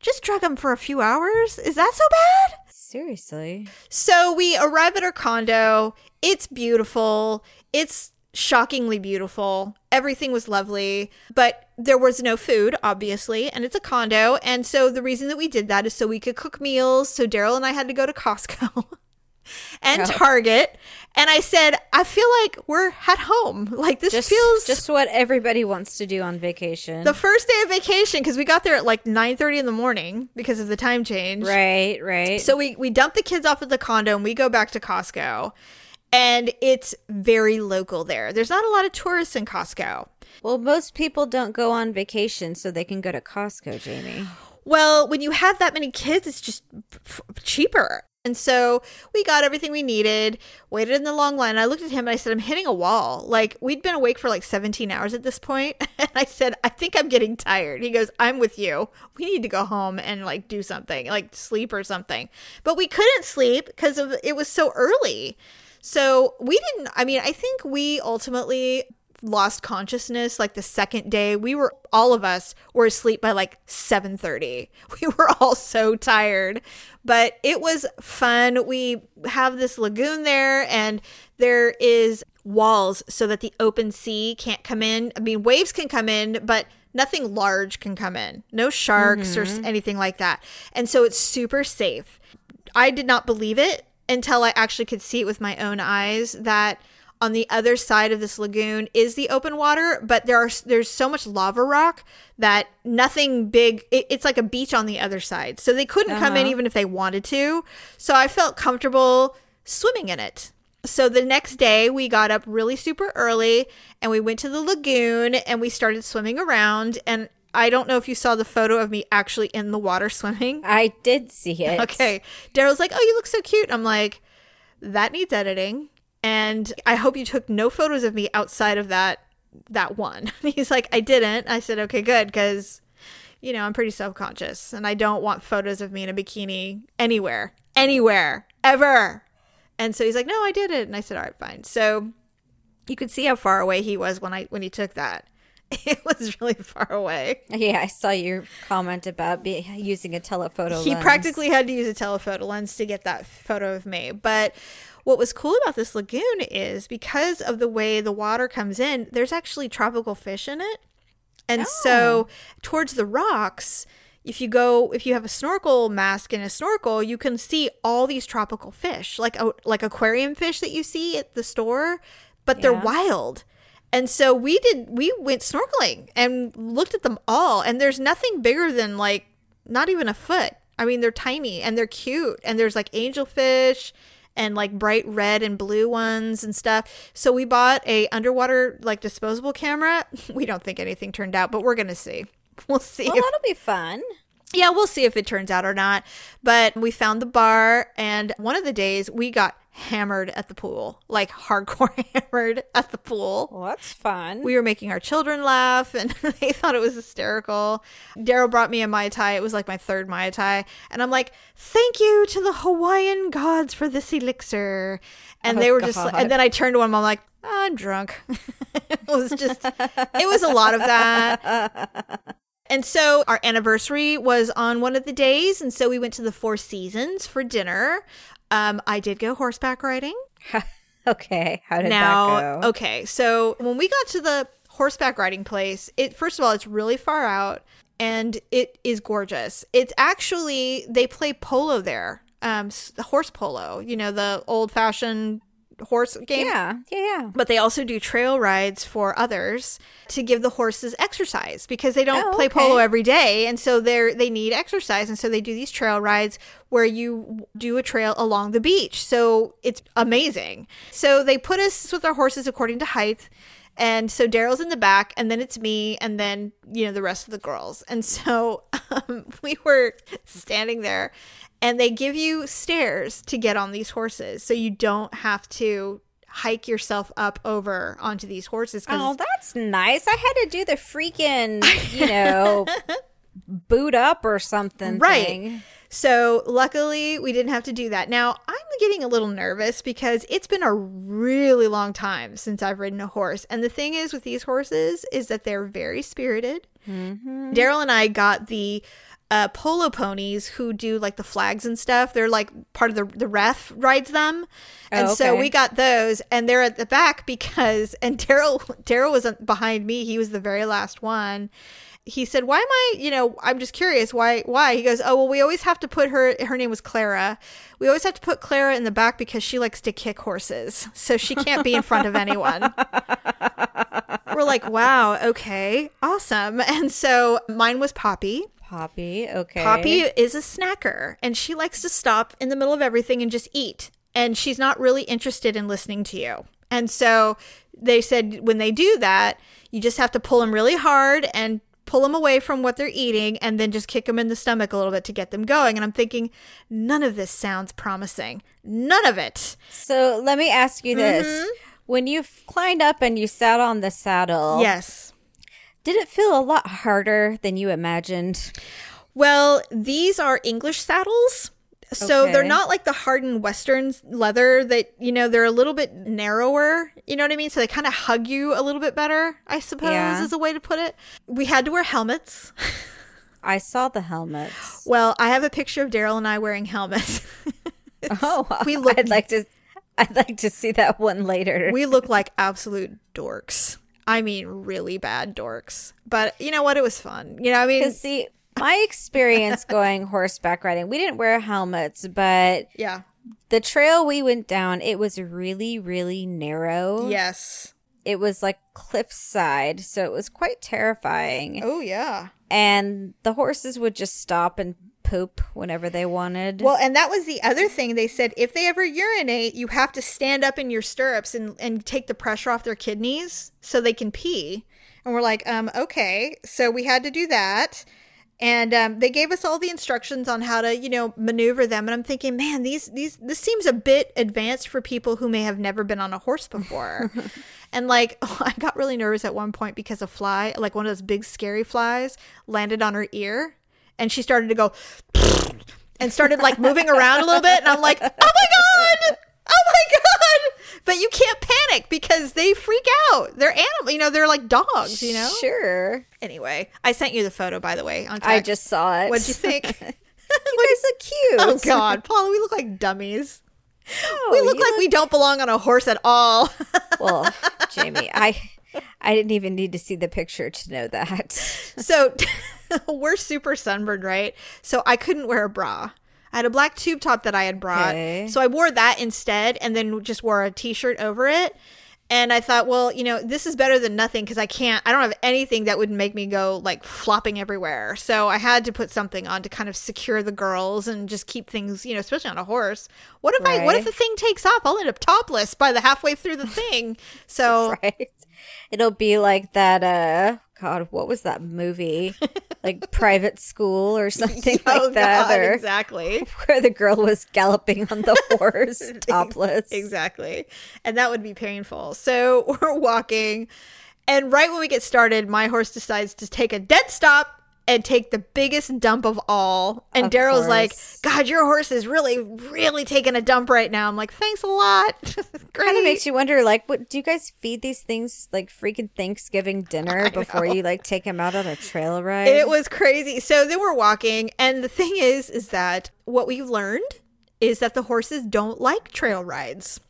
just drug him for a few hours. Is that so bad? Seriously. So we arrive at our condo. It's beautiful. It's shockingly beautiful. Everything was lovely, but there was no food, obviously, and it's a condo. And so the reason that we did that is so we could cook meals. So Daryl and I had to go to Costco and. Target. And I said, I feel like we're at home. Like this Just feels just what everybody wants to do on vacation. the first day of vacation because we got there at like 9.30 in the morning because of the time change right, right. so we we dump the kids off at the condo and we go back to costco and it's very local there there's not a lot of tourists in costco well, most people don't go on vacation so they can go to Costco, Jamie. well when you have that many kids it's just f- cheaper and so we got everything we needed waited in the long line. I looked at him and i said i'm hitting a wall. Like we'd been awake for like 17 hours at this point. and i said i think i'm getting tired. He goes i'm with you. We need to go home and like do something like sleep or something. But we couldn't sleep because it was so early. So we didn't i mean i think we ultimately lost consciousness like the second day. We were all of us were asleep by like 7:30. We were all so tired. But it was fun. We have this lagoon there and there is walls so that the open sea can't come in. I mean, waves can come in, but nothing large can come in. No sharks or mm-hmm. anything like that. And so it's super safe. I did not believe it until I actually could see it with my own eyes that on the other side of this lagoon is the open water, but there are there's so much lava rock that nothing big. It, it's like a beach on the other side, so they couldn't come in Uh-huh. even if they wanted to. So I felt comfortable swimming in it. So the next day we got up really super early and we went to the lagoon and we started swimming around and I don't know if you saw the photo of me actually in the water swimming. I did see it. Okay. Daryl's like, "Oh, you look so cute." I'm like, "That needs editing." And I hope you took no photos of me outside of that that one. He's like, "I didn't." I said, "Okay, good cuz you know, I'm pretty self-conscious and I don't want photos of me in a bikini anywhere. Anywhere. Ever." And so he's like, "No, I did it." And I said, "All right, fine." So you could see how far away he was when I when he took that. It was really far away. Yeah, I saw your comment about be, using a telephoto. he lens. practically had to use a telephoto lens to get that photo of me. But what was cool about this lagoon is because of the way the water comes in, there's actually tropical fish in it. And so oh. towards the rocks, if you go if you have a snorkel mask and a snorkel, you can see all these tropical fish, like a, like aquarium fish that you see at the store, but they're wild. And so we did we went snorkeling and looked at them all and there's nothing bigger than like not even a foot. I mean, they're tiny and they're cute and there's like angelfish and like bright red and blue ones and stuff. So we bought a underwater like disposable camera. We don't think anything turned out, but we're to see. We'll see Well, if that'll be fun. yeah, we'll see if it turns out or not. But we found the bar, and one of the days we got hammered at the pool, like hardcore hammered at the pool. Well, that's fun. We were making our children laugh, and they thought it was hysterical. Daryl brought me a Mai Tai. It was like my third Mai Tai. And I'm like, thank you to the Hawaiian gods for this elixir. And Oh, they were just, like, and then I turned to him, I'm like, "Oh, I'm drunk. it was just, it was a lot of that. And so our anniversary was on one of the days. And so we went to the Four Seasons for dinner. Um, I did go horseback riding. okay, how did now, that go? okay. So when we got to the horseback riding place, it first of all, it's really far out and it is gorgeous. It's actually, they play polo there, um, horse polo, you know, the old fashioned horse game. Yeah, yeah, yeah. But they also do trail rides for others to give the horses exercise because they don't Oh, play okay. polo every day, and so they're they need exercise, and so they do these trail rides where you do a trail along the beach. So it's amazing. So they put us with our horses according to height. And so Daryl's in the back, and then it's me, and then, you know, the rest of the girls. And so um, we were standing there, and they give you stairs to get on these horses. So you don't have to hike yourself up over onto these horses. Oh, that's nice. I had to do the freaking, you know, boot up or something. Right. thing. So luckily we didn't have to do that. Now I'm getting a little nervous because it's been a really long time since I've ridden a horse. And the thing is with these horses is that they're very spirited. Mm-hmm. Daryl and I got the uh, polo ponies who do like the flags and stuff. They're like part of the the ref rides them, and Oh, so we got those, and they're at the back because and Daryl Daryl was behind me. He was the very last one. He said, "Why am I? You know, I'm just curious. Why? Why?" He goes, "Oh well, we always have to put her. Her name was Clara. We always have to put Clara in the back because she likes to kick horses, so she can't be in front of anyone." We're like, "Wow, okay, awesome." And so mine was Poppy. Poppy, okay. Poppy is a snacker and she likes to stop in the middle of everything and just eat. And she's not really interested in listening to you. And so they said when they do that, you just have to pull them really hard and pull them away from what they're eating and then just kick them in the stomach a little bit to get them going. And I'm thinking, none of this sounds promising. None of it. So let me ask you this. Mm-hmm. When you climbed up and you sat on the saddle, Yes. Did it feel a lot harder than you imagined? Well, these are English saddles. So they're not like the hardened Western leather that, you know, they're a little bit narrower. You know what I mean? So they kind of hug you a little bit better, I suppose Yeah. is a way to put it. We had to wear helmets. I saw the helmets. Well, I have a picture of Daryl and I wearing helmets. Oh, we look- I'd like to. I'd like to see that one later. we look like absolute dorks. I mean, really bad dorks. But you know what? It was fun. You know, I mean, Because see, my experience going horseback riding, we didn't wear helmets, but yeah. the trail we went down, it was really, really narrow. Yes. It was like cliffside, so it was quite terrifying. Oh, yeah. And the horses would just stop and poop whenever they wanted. Well, and that was the other thing. They said if they ever urinate, you have to stand up in your stirrups and, and take the pressure off their kidneys so they can pee. And we're like, um, okay. So we had to do that. And um, they gave us all the instructions on how to, you know, maneuver them. And I'm thinking, man, these these this seems a bit advanced for people who may have never been on a horse before. and like, I got really nervous at one point because a fly, like one of those big scary flies, landed on her ear, and she started to go and started like moving around a little bit. And I'm like, oh my God. Oh my God. But you can't panic because they freak out. They're animal, you know, they're like dogs, you know? Sure. Anyway, I sent you the photo, by the way. On I just saw it. What'd you think? you guys look cute. oh God, Paula, we look like dummies. Oh, we look like we don't belong on a horse at all. Well, Jamie, I I didn't even need to see the picture to know that. so we're super sunburned, right? So I couldn't wear a bra. I had a black tube top that I had brought. Okay. So I wore that instead and then just wore a t shirt over it. And I thought, well, you know, this is better than nothing because I can't, I don't have anything that would make me go like flopping everywhere. So I had to put something on to kind of secure the girls and just keep things, you know, especially on a horse. What if I, what if the thing takes off? I'll end up topless by the halfway through the thing. So right? It'll be like that uh God, what was that movie? like private school or something Oh, like that. God, or exactly. where the girl was galloping on the horse topless. Exactly. And that would be painful. So we're walking, and right when we get started, my horse decides to take a dead stop and take the biggest dump of all. And Daryl's like. God, your horse is really, really taking a dump right now. I'm like, thanks a lot. Great. Kind of makes you wonder, like, what do you guys feed these things like freaking Thanksgiving dinner before you like take them out on a trail ride? It was crazy. So then we're walking, and the thing is, is that what we've learned is that the horses don't like trail rides.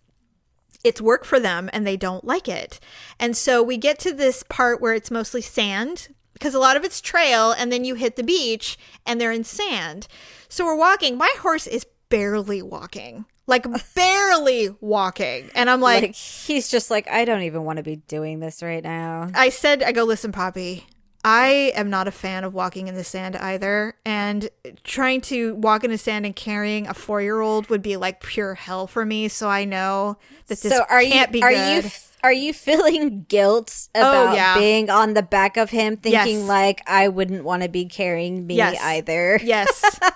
It's work for them, and they don't like it. And so we get to this part where it's mostly sand because a lot of it's trail, and then you hit the beach, and they're in sand. So we're walking. My horse is barely walking, like barely walking, and I'm like he's just like, I don't even want to be doing this right now. I said, I go, listen, Poppy, I am not a fan of walking in the sand either. And trying to walk in the sand and carrying a four year old would be like pure hell for me. So I know that this so are can't you be are good. you are you feeling guilt oh, about Oh, yeah. being on the back of him thinking Yes. like I wouldn't want to be carrying me Yes. either yes.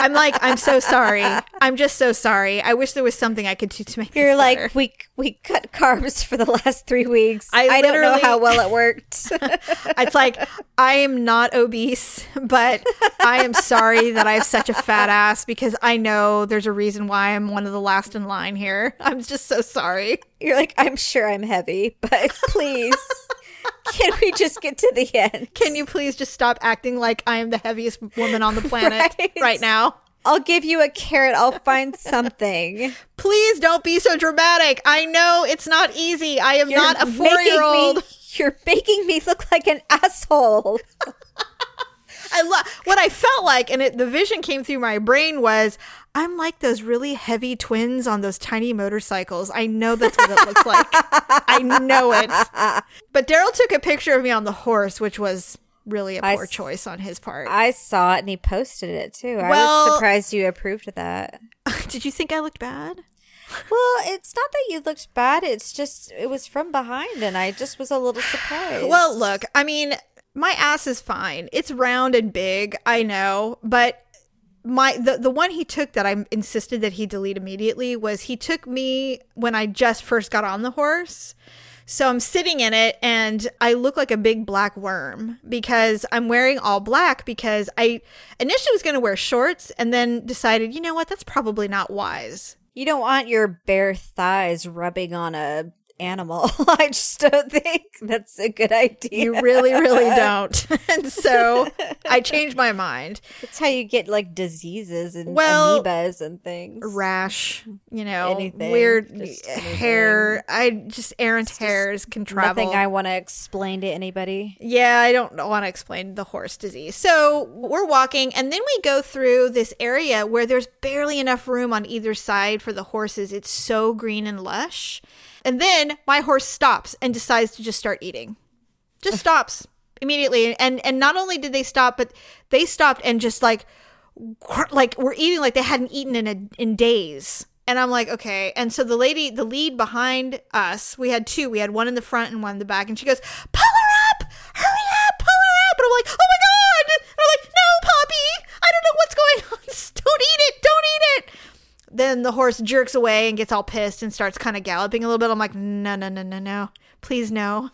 I'm like, I'm so sorry. I'm just so sorry. I wish there was something I could do to make You're like better. we we cut carbs for the last 3 weeks. I I, don't know how well it worked. it's like I am not obese, but I am sorry that I have such a fat ass because I know there's a reason why I'm one of the last in line here. I'm just so sorry. You're like I'm sure I'm heavy, but please can we just get to the end? Can you please just stop acting like I am the heaviest woman on the planet right, Right. now? I'll give you a carrot. I'll find something. Please don't be so dramatic. I know it's not easy. I am You're not a four year old. You're making me look like an asshole. I lo- what I felt like, and it, the vision came through my brain was, I'm like those really heavy twins on those tiny motorcycles. I know that's what it looks like. I know it. But Daryl took a picture of me on the horse, which was really a poor s- choice on his part. I saw it and he posted it too. I was surprised you approved of that. Did you think I looked bad? Well, it's not that you looked bad. It's just it was from behind, and I just was a little surprised. Well, look, I mean, my ass is fine. It's round and big, I know, but my the the one he took that I insisted that he delete immediately was he took me when I just first got on the horse. So I'm sitting in it and I look like a big black worm because I'm wearing all black because I initially was going to wear shorts and then decided, you know what, that's probably not wise. You don't want your bare thighs rubbing on a animal. I just don't think that's a good idea. You really, really don't. and so I changed my mind. That's how you get like diseases and Well, amoebas and things. Rash, you know, Anything, weird just hair. I just errant hairs can travel. Nothing I want to explain to anybody. Yeah, I don't want to explain the horse disease. So we're walking, and then we go through this area where there's barely enough room on either side for the horses. It's so green and lush. And then my horse stops and decides to just start eating. Just stops immediately. And and not only did they stop, but they stopped and just like like were eating like they hadn't eaten in a, in days. And I'm like, okay. And so the lady, the lead behind us, we had two. We had one in the front and one in the back. And she goes, pull her up, hurry up, pull her up. And I'm like, oh my god. And I'm like, no, Poppy, I don't know what's going on. Just don't eat it, don't eat it. Then the horse jerks away and gets all pissed and starts kind of galloping a little bit. I'm like, no, no, no, no, no, please no.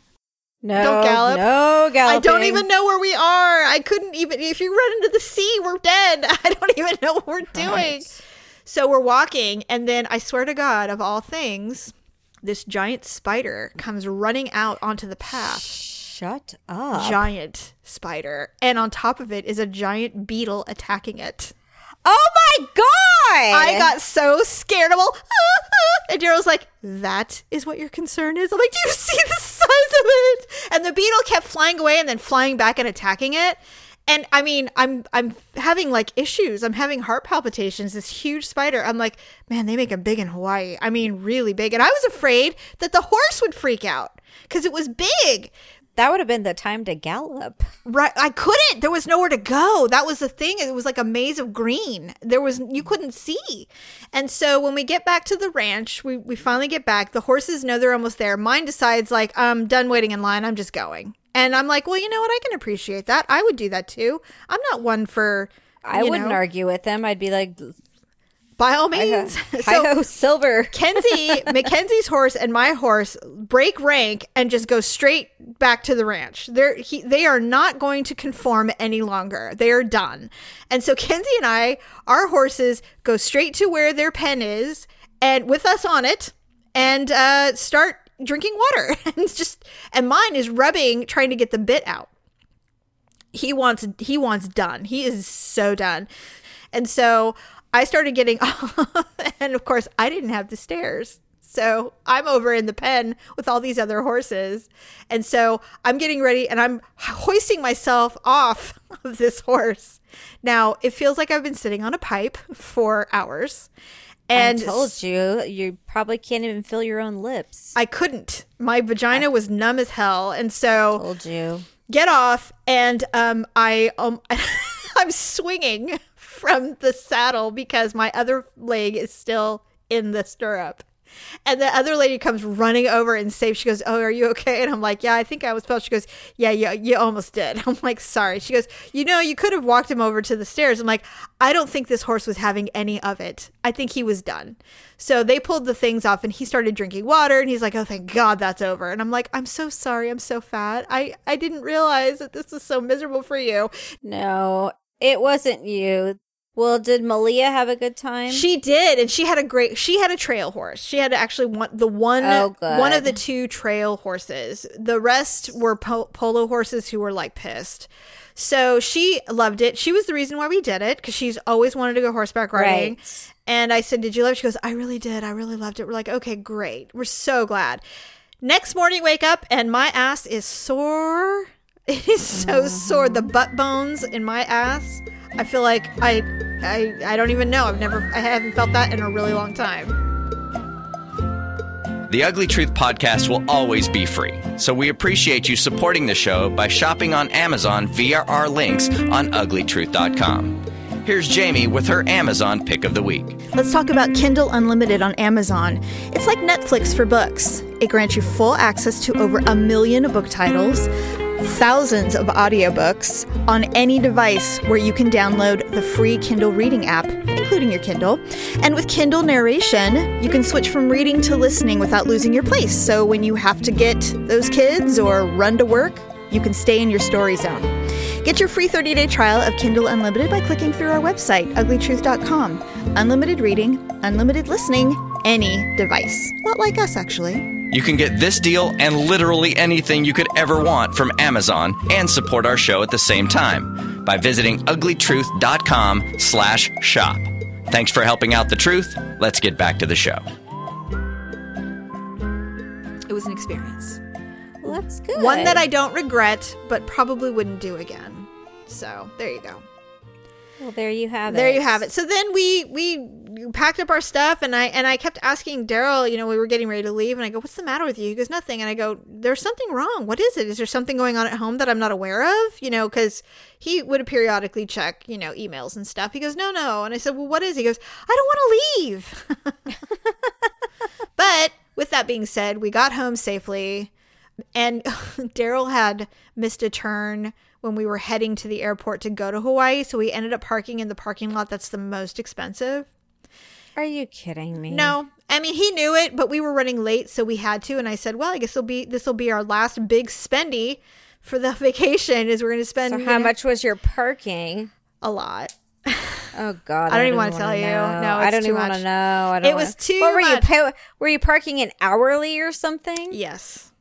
No, Don't gallop. No galloping. I don't even know where we are. I couldn't even. If you run into the sea, we're dead. I don't even know what we're doing. So we're walking, and then I swear to God, of all things, this giant spider comes running out onto the path. Shut up. Giant spider. And on top of it is a giant beetle attacking it. Oh my god! I got so scared. I'm all, and Daryl's like, that is what your concern is? I'm like, do you see the size of it? And the beetle kept flying away and then flying back and attacking it. And I mean, I'm I'm having like issues. I'm having heart palpitations. This huge spider. I'm like, man, they make them big in Hawaii. I mean, really big. And I was afraid that the horse would freak out because it was big. That would have been the time to gallop. Right, I couldn't. There was nowhere to go. That was the thing. It was like a maze of green. There was you couldn't see. And so when we get back to the ranch, we we finally get back. The horses know they're almost there. Mine decides like I'm done waiting in line. I'm just going. And I'm like, well, you know what? I can appreciate that. I would do that too. I'm not one for. I wouldn't know, argue with them. I'd be like, By all means. so, silver. Kenzie, Mackenzie's horse and my horse break rank and just go straight back to the ranch. They're he, they are not going to conform any longer. They are done. And so Kenzie and I, our horses go straight to where their pen is and with us on it and uh, start drinking water. and it's just and mine is rubbing trying to get the bit out. He wants he wants done. He is so done. And so I started getting off and of course I didn't have the stairs. So I'm over in the pen with all these other horses. And so I'm getting ready and I'm hoisting myself off of this horse. Now it feels like I've been sitting on a pipe for hours. And I told you, you probably can't even feel your own lips. I couldn't. My vagina was numb as hell. And so told you. get off and um i um i'm swinging from the saddle because my other leg is still in the stirrup. And the other lady comes running over and saves she goes oh are you okay? And i'm like yeah i think i was felt she goes yeah yeah you almost did. I'm like sorry. She goes you know you could have walked him over to the stairs. I'm like i don't think this horse was having any of it. I think he was done. So they pulled the things off and he started drinking water and he's like, Oh thank God that's over. And I'm like, I'm so sorry, I'm so fat. I, I didn't realize that this was so miserable for you. No, it wasn't you. Well, did Malia have a good time? She did, and she had a great she had a trail horse. She had actually one the one Oh, one of the two trail horses. The rest were po- polo horses who were like pissed. So she loved it. She was the reason why we did it because she's always wanted to go horseback riding. Right. And I said, "Did you love?" it? She goes, "I really did. I really loved it." We're like, "Okay, great. We're so glad." Next morning, wake up and my ass is sore. It is so sore. The butt bones in my ass. I feel like I, I, I don't even know. I've never, I haven't felt that in a really long time. The Ugly Truth podcast will always be free, so we appreciate you supporting the show by shopping on Amazon via our links on uglytruth.com. Here's Jamie with her Amazon pick of the week. Let's talk about Kindle Unlimited on Amazon. It's like Netflix for books. It grants you full access to over a million book titles, thousands of audiobooks on any device where you can download the free Kindle reading app including your Kindle. And with Kindle narration, you can switch from reading to listening without losing your place. So when you have to get those kids or run to work, you can stay in your story zone. Get your free 30 day trial of Kindle Unlimited by clicking through our website, uglytruth.com. Unlimited reading, unlimited listening, any device. Not like us, actually. You can get this deal and literally anything you could ever want from Amazon and support our show at the same time by visiting uglytruth.com slash shop. Thanks for helping out the truth. Let's get back to the show. It was an experience. Well, that's good. One that I don't regret, but probably wouldn't do again. So there you go. Well, there you have it. There you have it. So then we we packed up our stuff, and I and I kept asking Daryl. You know, we were getting ready to leave, and I go, "What's the matter with you?" He goes, "Nothing." And I go, "There's something wrong. What is it? Is there something going on at home that I'm not aware of?" You know, because he would periodically check, you know, emails and stuff. He goes, "No, no." And I said, "Well, what is?" He goes, "I don't want to leave." but with that being said, we got home safely, and Daryl had missed a turn when we were heading to the airport to go to Hawaii. So we ended up parking in the parking lot that's the most expensive. Are you kidding me? No, I mean he knew it, but we were running late, so we had to. And I said, "Well, I guess it'll be this will be our last big spendy for the vacation. Is we're going to spend So how know, much was your parking? a lot." Oh God! I don't even wanna wanna tell you. know. No, I don't even want to know. I don't It was wanna- too What were much. you? Pay- were you parking an hourly or something? Yes.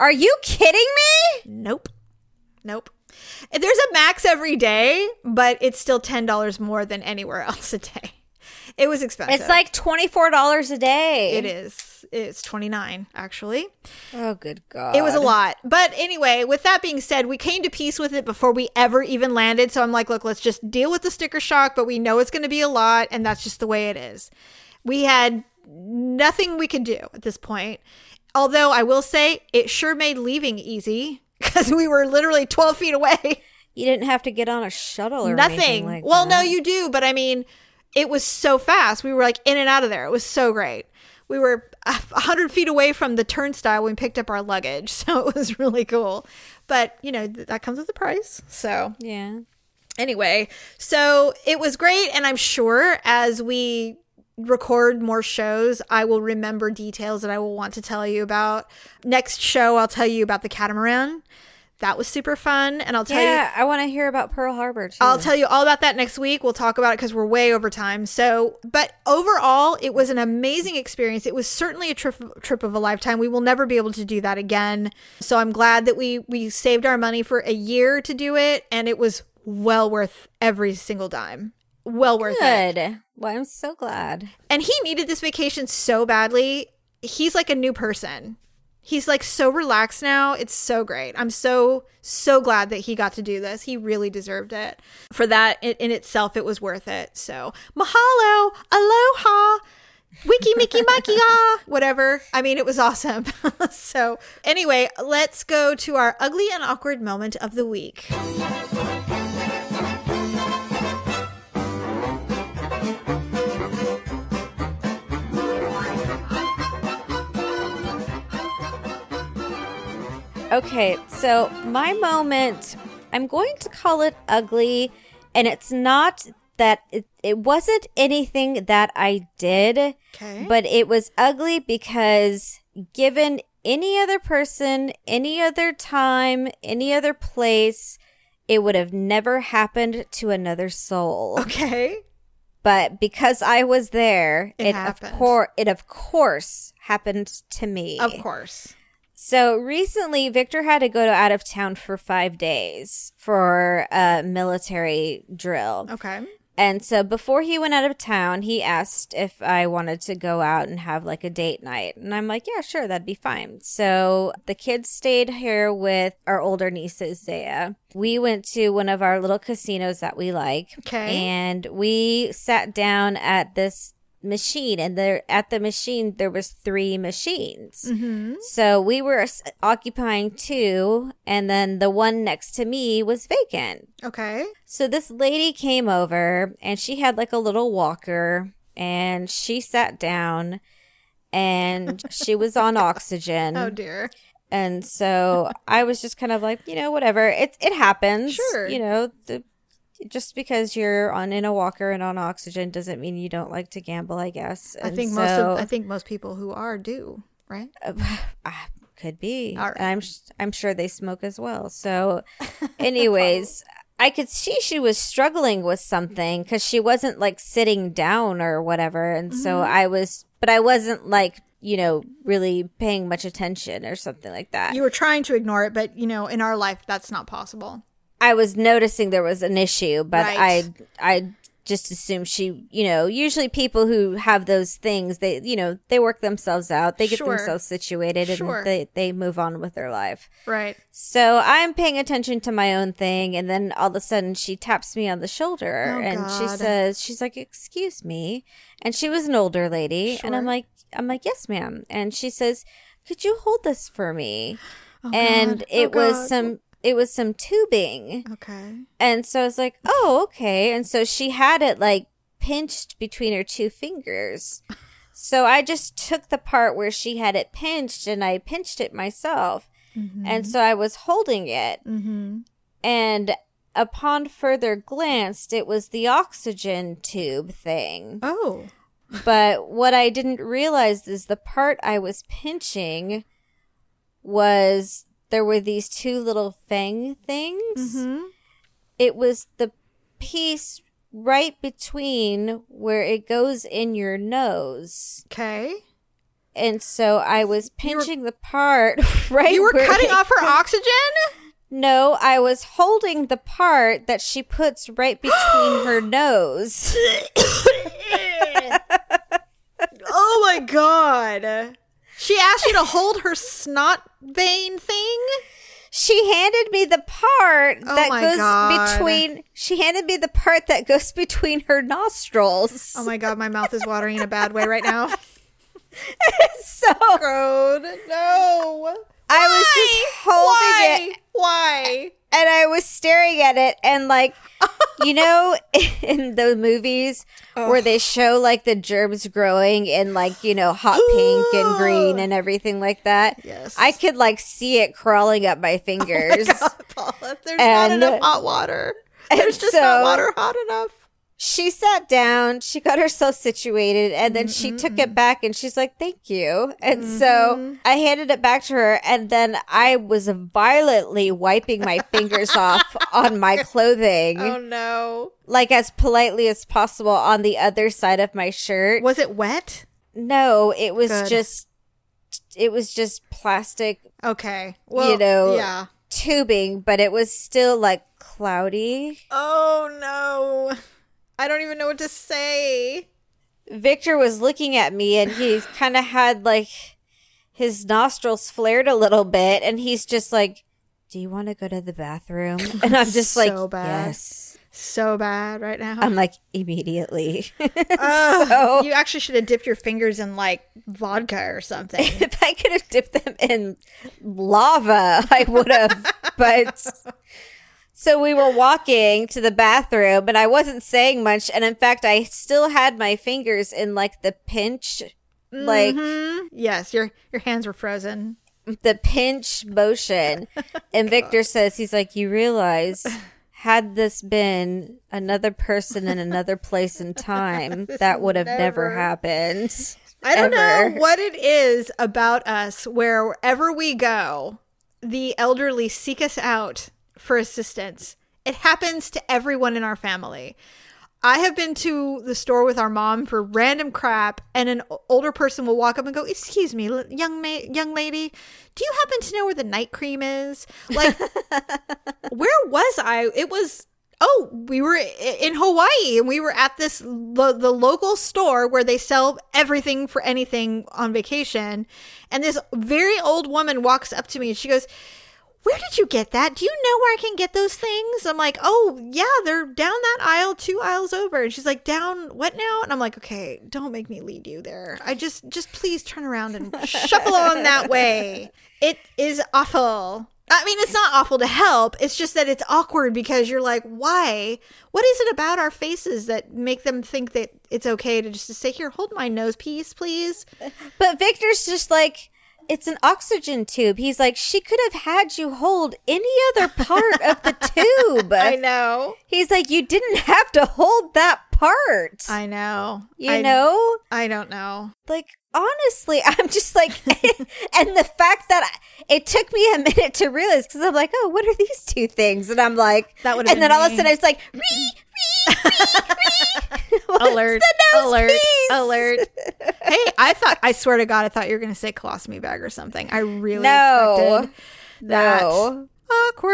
Are you kidding me? Nope. Nope. There's a max every day, but it's still ten dollars more than anywhere else a day. It was expensive. It's like twenty four dollars a day. it is. It's twenty nine actually. Oh, good God! It was a lot. But anyway, with that being said, we came to peace with it before we ever even landed. So I'm like, look, let's just deal with the sticker shock, but we know it's going to be a lot, and that's just the way it is. We had nothing we could do at this point. Although I will say it sure made leaving easy because we were literally 12 feet away. You didn't have to get on a shuttle or Nothing. anything like well, no, you do, but I mean, it was so fast. We were like in and out of there. It was so great. We were a hundred feet away from the turnstile when we picked up our luggage, so it was really cool. But you know th- that comes with a price. So Yeah. anyway, so it was great, and I'm sure as we record more shows, I will remember details that I will want to tell you about. Next show, I'll tell you about the catamaran. That was super fun, and I'll tell you Yeah, I want to hear about Pearl Harbor too. I'll tell you all about that next week. We'll talk about it because we're way over time. So, but overall, it was an amazing experience. It was certainly a trip trip of a lifetime. We will never be able to do that again. So I'm glad that we we saved our money for a year to do it, and it was well worth every single dime. Well worth it. Well, I'm so glad. And he needed this vacation so badly. He's like a new person. He's like so relaxed now. It's so great. I'm so, so glad that he got to do this. He really deserved it. For that in, in itself, it was worth it. So, mahalo, aloha, wiki miki maki ah, whatever. I mean, it was awesome. so, anyway, let's go to our ugly and awkward moment of the week. Okay, so my moment, I'm going to call it ugly, and it's not that it, it wasn't anything that I did, Okay. but it was ugly because given any other person, any other time, any other place, it would have never happened to another soul. Okay. But because I was there, It it, of course it of course happened to me. Of course. So recently, Victor had to go to out of town for five days for a military drill. Okay. And so before he went out of town, he asked if I wanted to go out and have like a date night. And I'm like, yeah, sure, that'd be fine. So the kids stayed here with our older nieces, Zaya. We went to one of our little casinos that we like. Okay. And we sat down at this machine and there at the machine there was three machines Mm-hmm. so we were occupying two and then the one next to me was vacant Okay. so this lady came over and she had like a little walker and she sat down and she was on oxygen. Oh dear. And so I was just kind of like, you know, whatever. It it happens. Sure. You know, the just because you're on in a walker and on oxygen doesn't mean you don't like to gamble, I guess. I And think most of I think most people who are do, right? Ah, could be. All right. I'm I'm sure they smoke as well. So, anyways, I could see she was struggling with something because she wasn't like sitting down or whatever, and so Mm-hmm. I was, but I wasn't like you know really paying much attention or something like that. You were trying to ignore it, but you know, in our life that's not possible. I was noticing there was an issue, but Right. I I just assumed she, you know, usually people who have those things, they, you know, they work themselves out, they get Sure. themselves situated, Sure. and they they move on with their life. Right. So I'm paying attention to my own thing, and then all of a sudden she taps me on the shoulder, Oh, and she says, "She's like, excuse me," and she was an older lady, and I'm like, "I'm like, yes, ma'am," and she says, "Could you hold this for me?" Oh, and God. it Oh, was God. some it was some tubing. Okay. and so i was like oh okay. And so she had it like pinched between her two fingers. So i just took the part where she had it pinched and i pinched it myself. And so i was holding it. Mm-hmm. and upon further glance it was the oxygen tube thing. Oh. but what I didn't realize is the part I was pinching was there were these two little fang things. Mm-hmm. It was the piece right between where it goes in your nose. Okay. And so I was pinching the part right You were cutting it off her oxygen? No, I was holding the part that she puts right between her nose. oh my god. She asked you to hold her snot vein thing? She handed me the part Oh that goes God. between. She handed me the part that goes between her nostrils. Oh my god, my mouth is watering in a bad way right now. so Road. No. I was just holding Why? it Why? And I was staring at it and like, you know, in the movies where they show like the germs growing in like you know hot pink and green and everything like that. Yes. I could like see it crawling up my oh fingers. God, Paula, there's And- not enough hot water. There's just so- not water hot enough. She sat down, she got herself situated, and then she took it back and she's like, Thank you. And Mm-hmm. so I handed it back to her, and then I was violently wiping my fingers off on my clothing, Oh no. like as politely as possible on the other side of my shirt. Was it wet? No, it was Good. just. It was just plastic Okay. Well, know, yeah. tubing, but it was still like cloudy. Oh no. I don't even know what to say. Victor was looking at me and he kind of had like his nostrils flared a little bit and he's just like, Do you want to go to the bathroom? And I'm just So like, bad. Yes. So bad right now. I'm like, immediately. Ugh, so you actually should have dipped your fingers in like vodka or something. if I could have dipped them in lava, I would have. but so we were walking to the bathroom and I wasn't saying much. And in fact, I still had my fingers in like the pinch, like Mhm. Yes, your your hands were frozen. the pinch motion. And Victor says, he's like, you realize, had this been another person in another place and time, that would have never, never- happened. I don't ever. know what it is about us wherever we go, the elderly seek us out for assistance. It happens to everyone in our family. I have been to the store with our mom for random crap, and an older person will walk up and go, "Excuse me, young ma- young lady, do you happen to know where the night cream is?" Like, where was I? It was oh, we were in Hawaii, and we were at this the, the local store where they sell everything for anything on vacation, and this very old woman walks up to me and she goes. Where did you get that? Do you know where I can get those things? I'm like, oh, yeah, they're down that aisle, two aisles over. And she's like, down what now? And I'm like, okay, don't make me lead you there. I just, just please turn around and shuffle on that way. It is awful. I mean, it's not awful to help. It's just that it's awkward because you're like, why? What is it about our faces that make them think that it's okay to just to say, here, hold my nose piece, please? But Victor's just like, it's an oxygen tube. He's like, she could have had you hold any other part of the tube. I know. He's like, you didn't have to hold that part. I know. you I, know? I don't know. Like, honestly, I'm just like, and the fact that I, it took me a minute to realize because I'm like, oh, what are these two things? And I'm like, That would've and then been all of a me. sudden it's like, ree, ree, ree, alert! alert! piece? Alert! hey, I thought. I swear to God, I thought you were going to say colostomy bag or something. I really No. expected that. No. Awkward.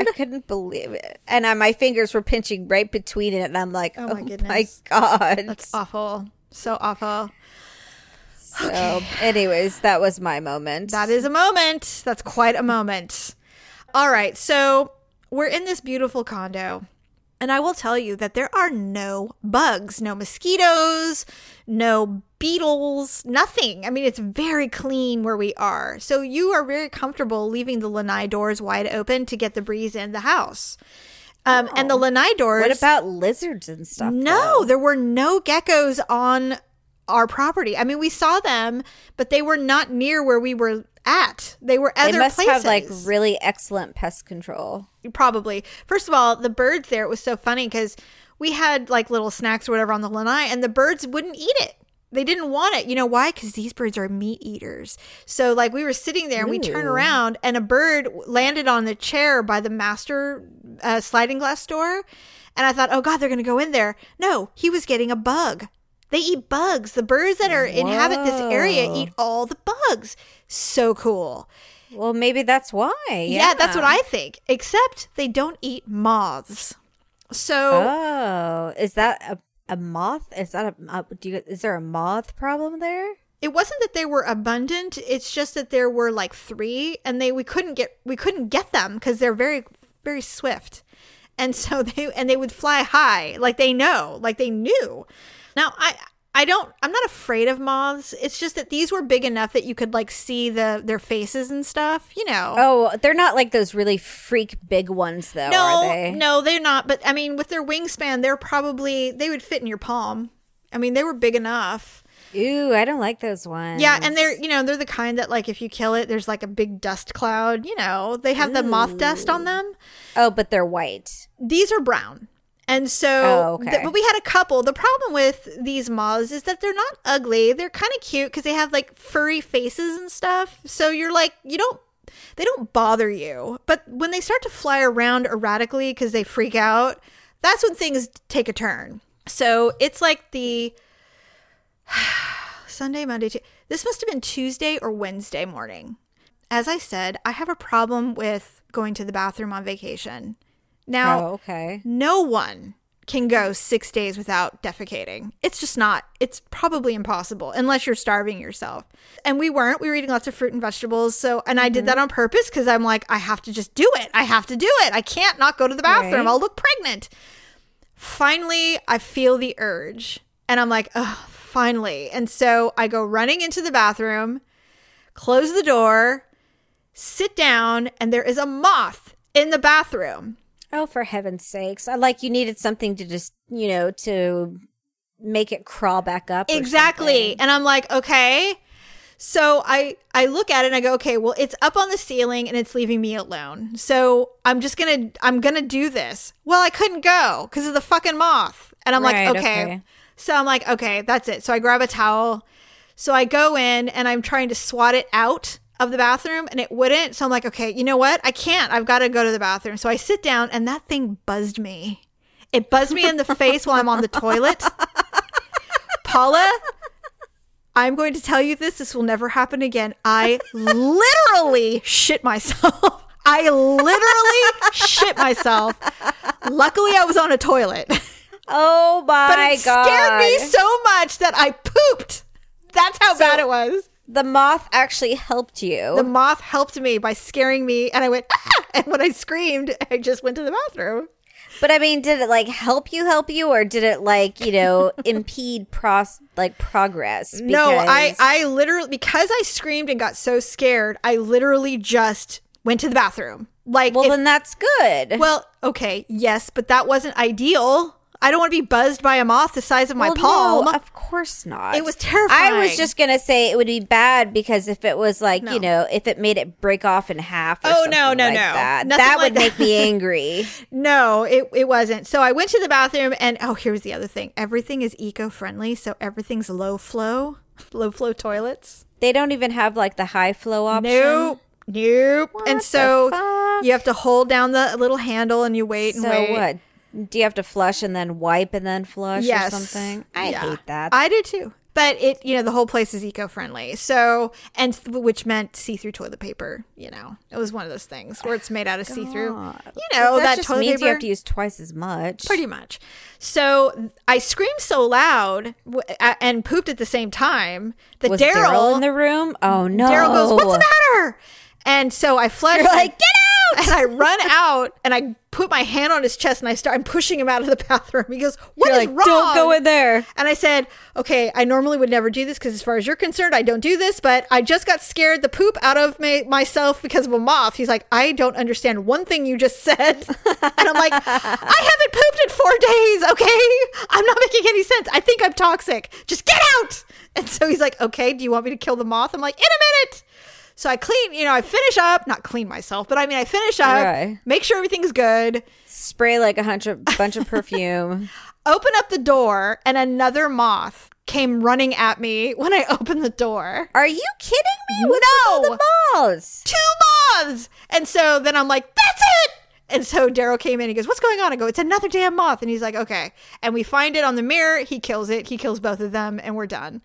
I couldn't believe it. And I, my fingers were pinching right between it. And I'm like, Oh oh, my my. God. That's awful. So awful. So, anyways, that was my moment. That is a moment. That's quite a moment. All right. So we're in this beautiful condo. And I will tell you that there are no bugs, no mosquitoes, no beetles, nothing. I mean, it's very clean where we are. So you are very comfortable leaving the lanai doors wide open to get the breeze in the house. Um, And the lanai doors. what about lizards and stuff? No, though? there were no geckos on our property. I mean, we saw them, but they were not near where we were at. They were other They must places. have like really excellent pest control. Probably. First of all, the birds there, it was so funny because we had like little snacks or whatever on the lanai, and the birds wouldn't eat it. They didn't want it. You know why? Because these birds are meat eaters. So, like, we were sitting there and we turn around, and a bird landed on the chair by the master uh, sliding glass door. And I thought, oh God, they're going to go in there. No, he was getting a bug. They eat bugs. The birds that are inhabit this area eat all the bugs. So cool. Well, maybe that's why. Yeah, Yeah, that's what I think. Except they don't eat moths. So Oh, is that a, a moth? Is that a, a do you, is there a moth problem there? it wasn't that they were abundant. It's just that there were like three, and they we couldn't get we couldn't get them because they're very very swift, and so they and they would fly high like they know like they knew. Now I. I don't I'm not afraid of moths. It's just that these were big enough that you could like see the their faces and stuff, you know. Oh, they're not like those really freak big ones though, No, are they? no, they're not. But I mean, with their wingspan, they're probably they would fit in your palm. I mean, they were big enough. Ooh, I don't like those ones. Yeah, and they're you know they're the kind that like if you kill it, there's like a big dust cloud. You know, they have the moth dust on them. oh, but they're white. These are brown. And so, Oh, okay. th- but we had a couple. The problem with these moths is that they're not ugly. They're kind of cute because they have like furry faces and stuff. So you're like, you don't, they don't bother you. But when they start to fly around erratically because they freak out, that's when things take a turn. So it's like the Sunday, Monday, Tu- this must have been Tuesday or Wednesday morning. As I said, I have a problem with going to the bathroom on vacation. Now, oh, okay. no one can go six days without defecating. It's just not. It's probably impossible unless you're starving yourself. And we weren't. We were eating lots of fruit and vegetables. So, and I did mm-hmm. that on purpose because I'm like, I have to just do it. I have to do it. I can't not go to the bathroom. Right. I'll look pregnant. Finally, I feel the urge. And I'm like, oh, finally. And so I go running into the bathroom, close the door, sit down, and there is a moth in the bathroom. Oh, for heaven's sakes! I like you needed something to just you know to make it crawl back up. exactly something. and i'm like okay so i i look at it and i go okay well it's up on the ceiling and it's leaving me alone so i'm just gonna i'm gonna do this well i couldn't go because of the fucking moth and i'm Right, like okay. okay. so i'm like okay that's it so i grab a towel so i go in and i'm trying to swat it out of the bathroom and it wouldn't so i'm like okay you know what i can't i've got to go to the bathroom so i sit down and that thing buzzed me it buzzed me in the face while i'm on the toilet Paula, I'm going to tell you this. This will never happen again. I literally shit myself. I literally shit myself. Luckily, I was on a toilet, Oh my god. But it god! scared me so much that I pooped. That's how bad it was. The moth actually helped you. The moth helped me by scaring me, and I went, ah! and when I screamed, I just went to the bathroom. but I mean, did it like help you, help you, or did it like you know impede pros like progress? No, I I literally because I screamed and got so scared, I literally just went to the bathroom. Like well, if- then that's good. well, okay, yes, but that wasn't ideal. I don't want to be buzzed by a moth the size of my Well, palm. no, of course not. It was terrifying. I was just gonna say it would be bad because if it was like No. you know if it made it break off in half. Or Oh, no, something no, like no. That, that like would make me angry. No, it, it wasn't. So I went to the bathroom and oh, here's the other thing. Everything is eco-friendly, so everything's low flow, low flow toilets. They don't even have like the high flow option. Nope. Nope. What and so you have to hold down the little handle and you wait and So wait. what? Do you have to flush and then wipe and then flush Yes. or something? I Yeah. hate that. I do too. But it, you know, the whole place is eco-friendly. So, and th- which meant see-through toilet paper. You know, it was one of those things where it's made out of see-through. You know, that, that, just toilet means paper. you have to use twice as much. Pretty much. So I screamed so loud w- and pooped at the same time that Daryl in the room? Oh no! Daryl goes, "What's the matter?" And so I flushed. You're like, "Get out!" And I run out and I put my hand on his chest and I start. I'm pushing him out of the bathroom. He goes, "What You're is like, wrong?" don't go in there. And I said, "Okay, I normally would never do this because, as far as you're concerned, I don't do this. But I just got scared the poop out of my, myself because of a moth." He's like, "I don't understand one thing you just said," and I'm like, "I haven't pooped in four days. Okay, I'm not making any sense. I think I'm toxic. Just get out." And so he's like, "Okay, do you want me to kill the moth?" I'm like, "In a minute." So I clean, you know, I finish up, not clean myself, but I mean, I finish up, Right. make sure everything's good, Spray like a hundred bunch of perfume. open up the door, and another moth came running at me when I opened the door. Are you kidding me? What's with all the balls? Two moths! And so then I'm like, that's it! And so Daryl came in. He goes, "What's going on?" I go, "It's another damn moth." And he's like, "Okay." And we find it on the mirror. He kills it. He kills both of them, and we're done.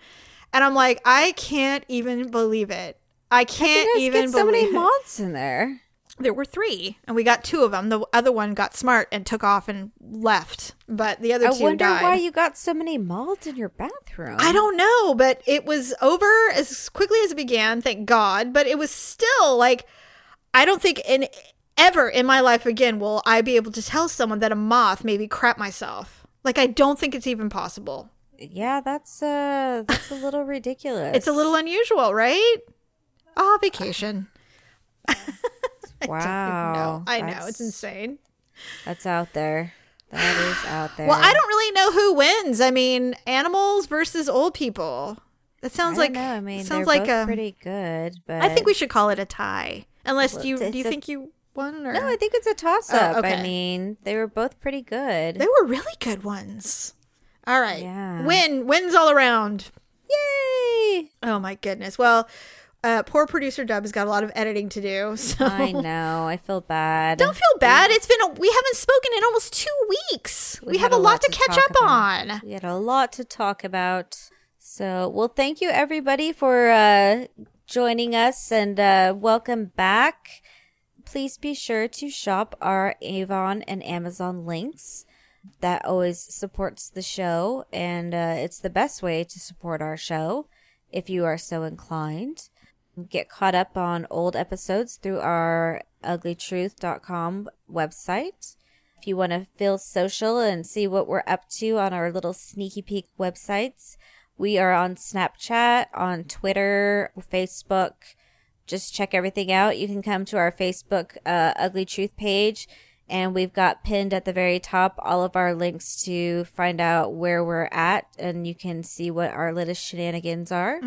And I'm like, I can't even believe it. I can't guys even get so many moths in there. There were three, and we got two of them. The other one got smart and took off and left, but the other I two wonder died. why you got so many moths in your bathroom. I don't know, but it was over as quickly as it began, thank God. But it was still like, I don't think in ever in my life again will I be able to tell someone that a moth made me crap myself. Like, I don't think it's even possible. Yeah, that's uh, that's a little ridiculous. It's a little unusual, right? Ah, vacation. wow. No, I know it's insane. That's out there. That is out there. Well, I don't really know who wins. I mean, animals versus old people. That sounds don't like know. I mean, sounds like both a. pretty good, but I think we should call it a tie. Unless Well, you do you a- think you won or No, I think it's a toss up. Oh, okay. I mean, they were both pretty good. They were really good ones. All right. Yeah. Win. Wins all around. Yay! Oh my goodness. Well, uh, poor producer Dub has got a lot of editing to do. So I know. I feel bad. don't feel bad. It's been a, we haven't spoken in almost two weeks. We, have a lot, to catch up about. on. We had a lot to talk about. So, well, thank you everybody for uh, joining us and uh, welcome back. Please be sure to shop our Avon and Amazon links. That always supports the show, and uh, it's the best way to support our show if you are so inclined. Get caught up on old episodes through our uglytruth.com website. If you want to feel social and see what we're up to on our little sneaky peek websites, we are on Snapchat, on Twitter, Facebook. Just check everything out. You can come to our Facebook uh, Ugly Truth page, and we've got pinned at the very top all of our links to find out where we're at, and you can see what our latest shenanigans are.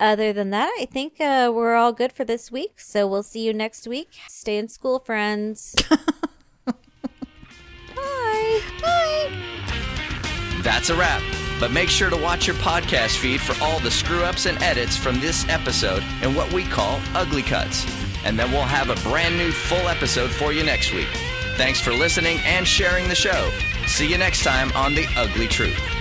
Other than that, I think uh, we're all good for this week. So we'll see you next week. Stay in school, friends. Bye. Bye. That's a wrap. But make sure to watch your podcast feed for all the screw ups and edits from this episode and what we call ugly cuts. And then we'll have a brand new full episode for you next week. Thanks for listening and sharing the show. See you next time on The Ugly Truth.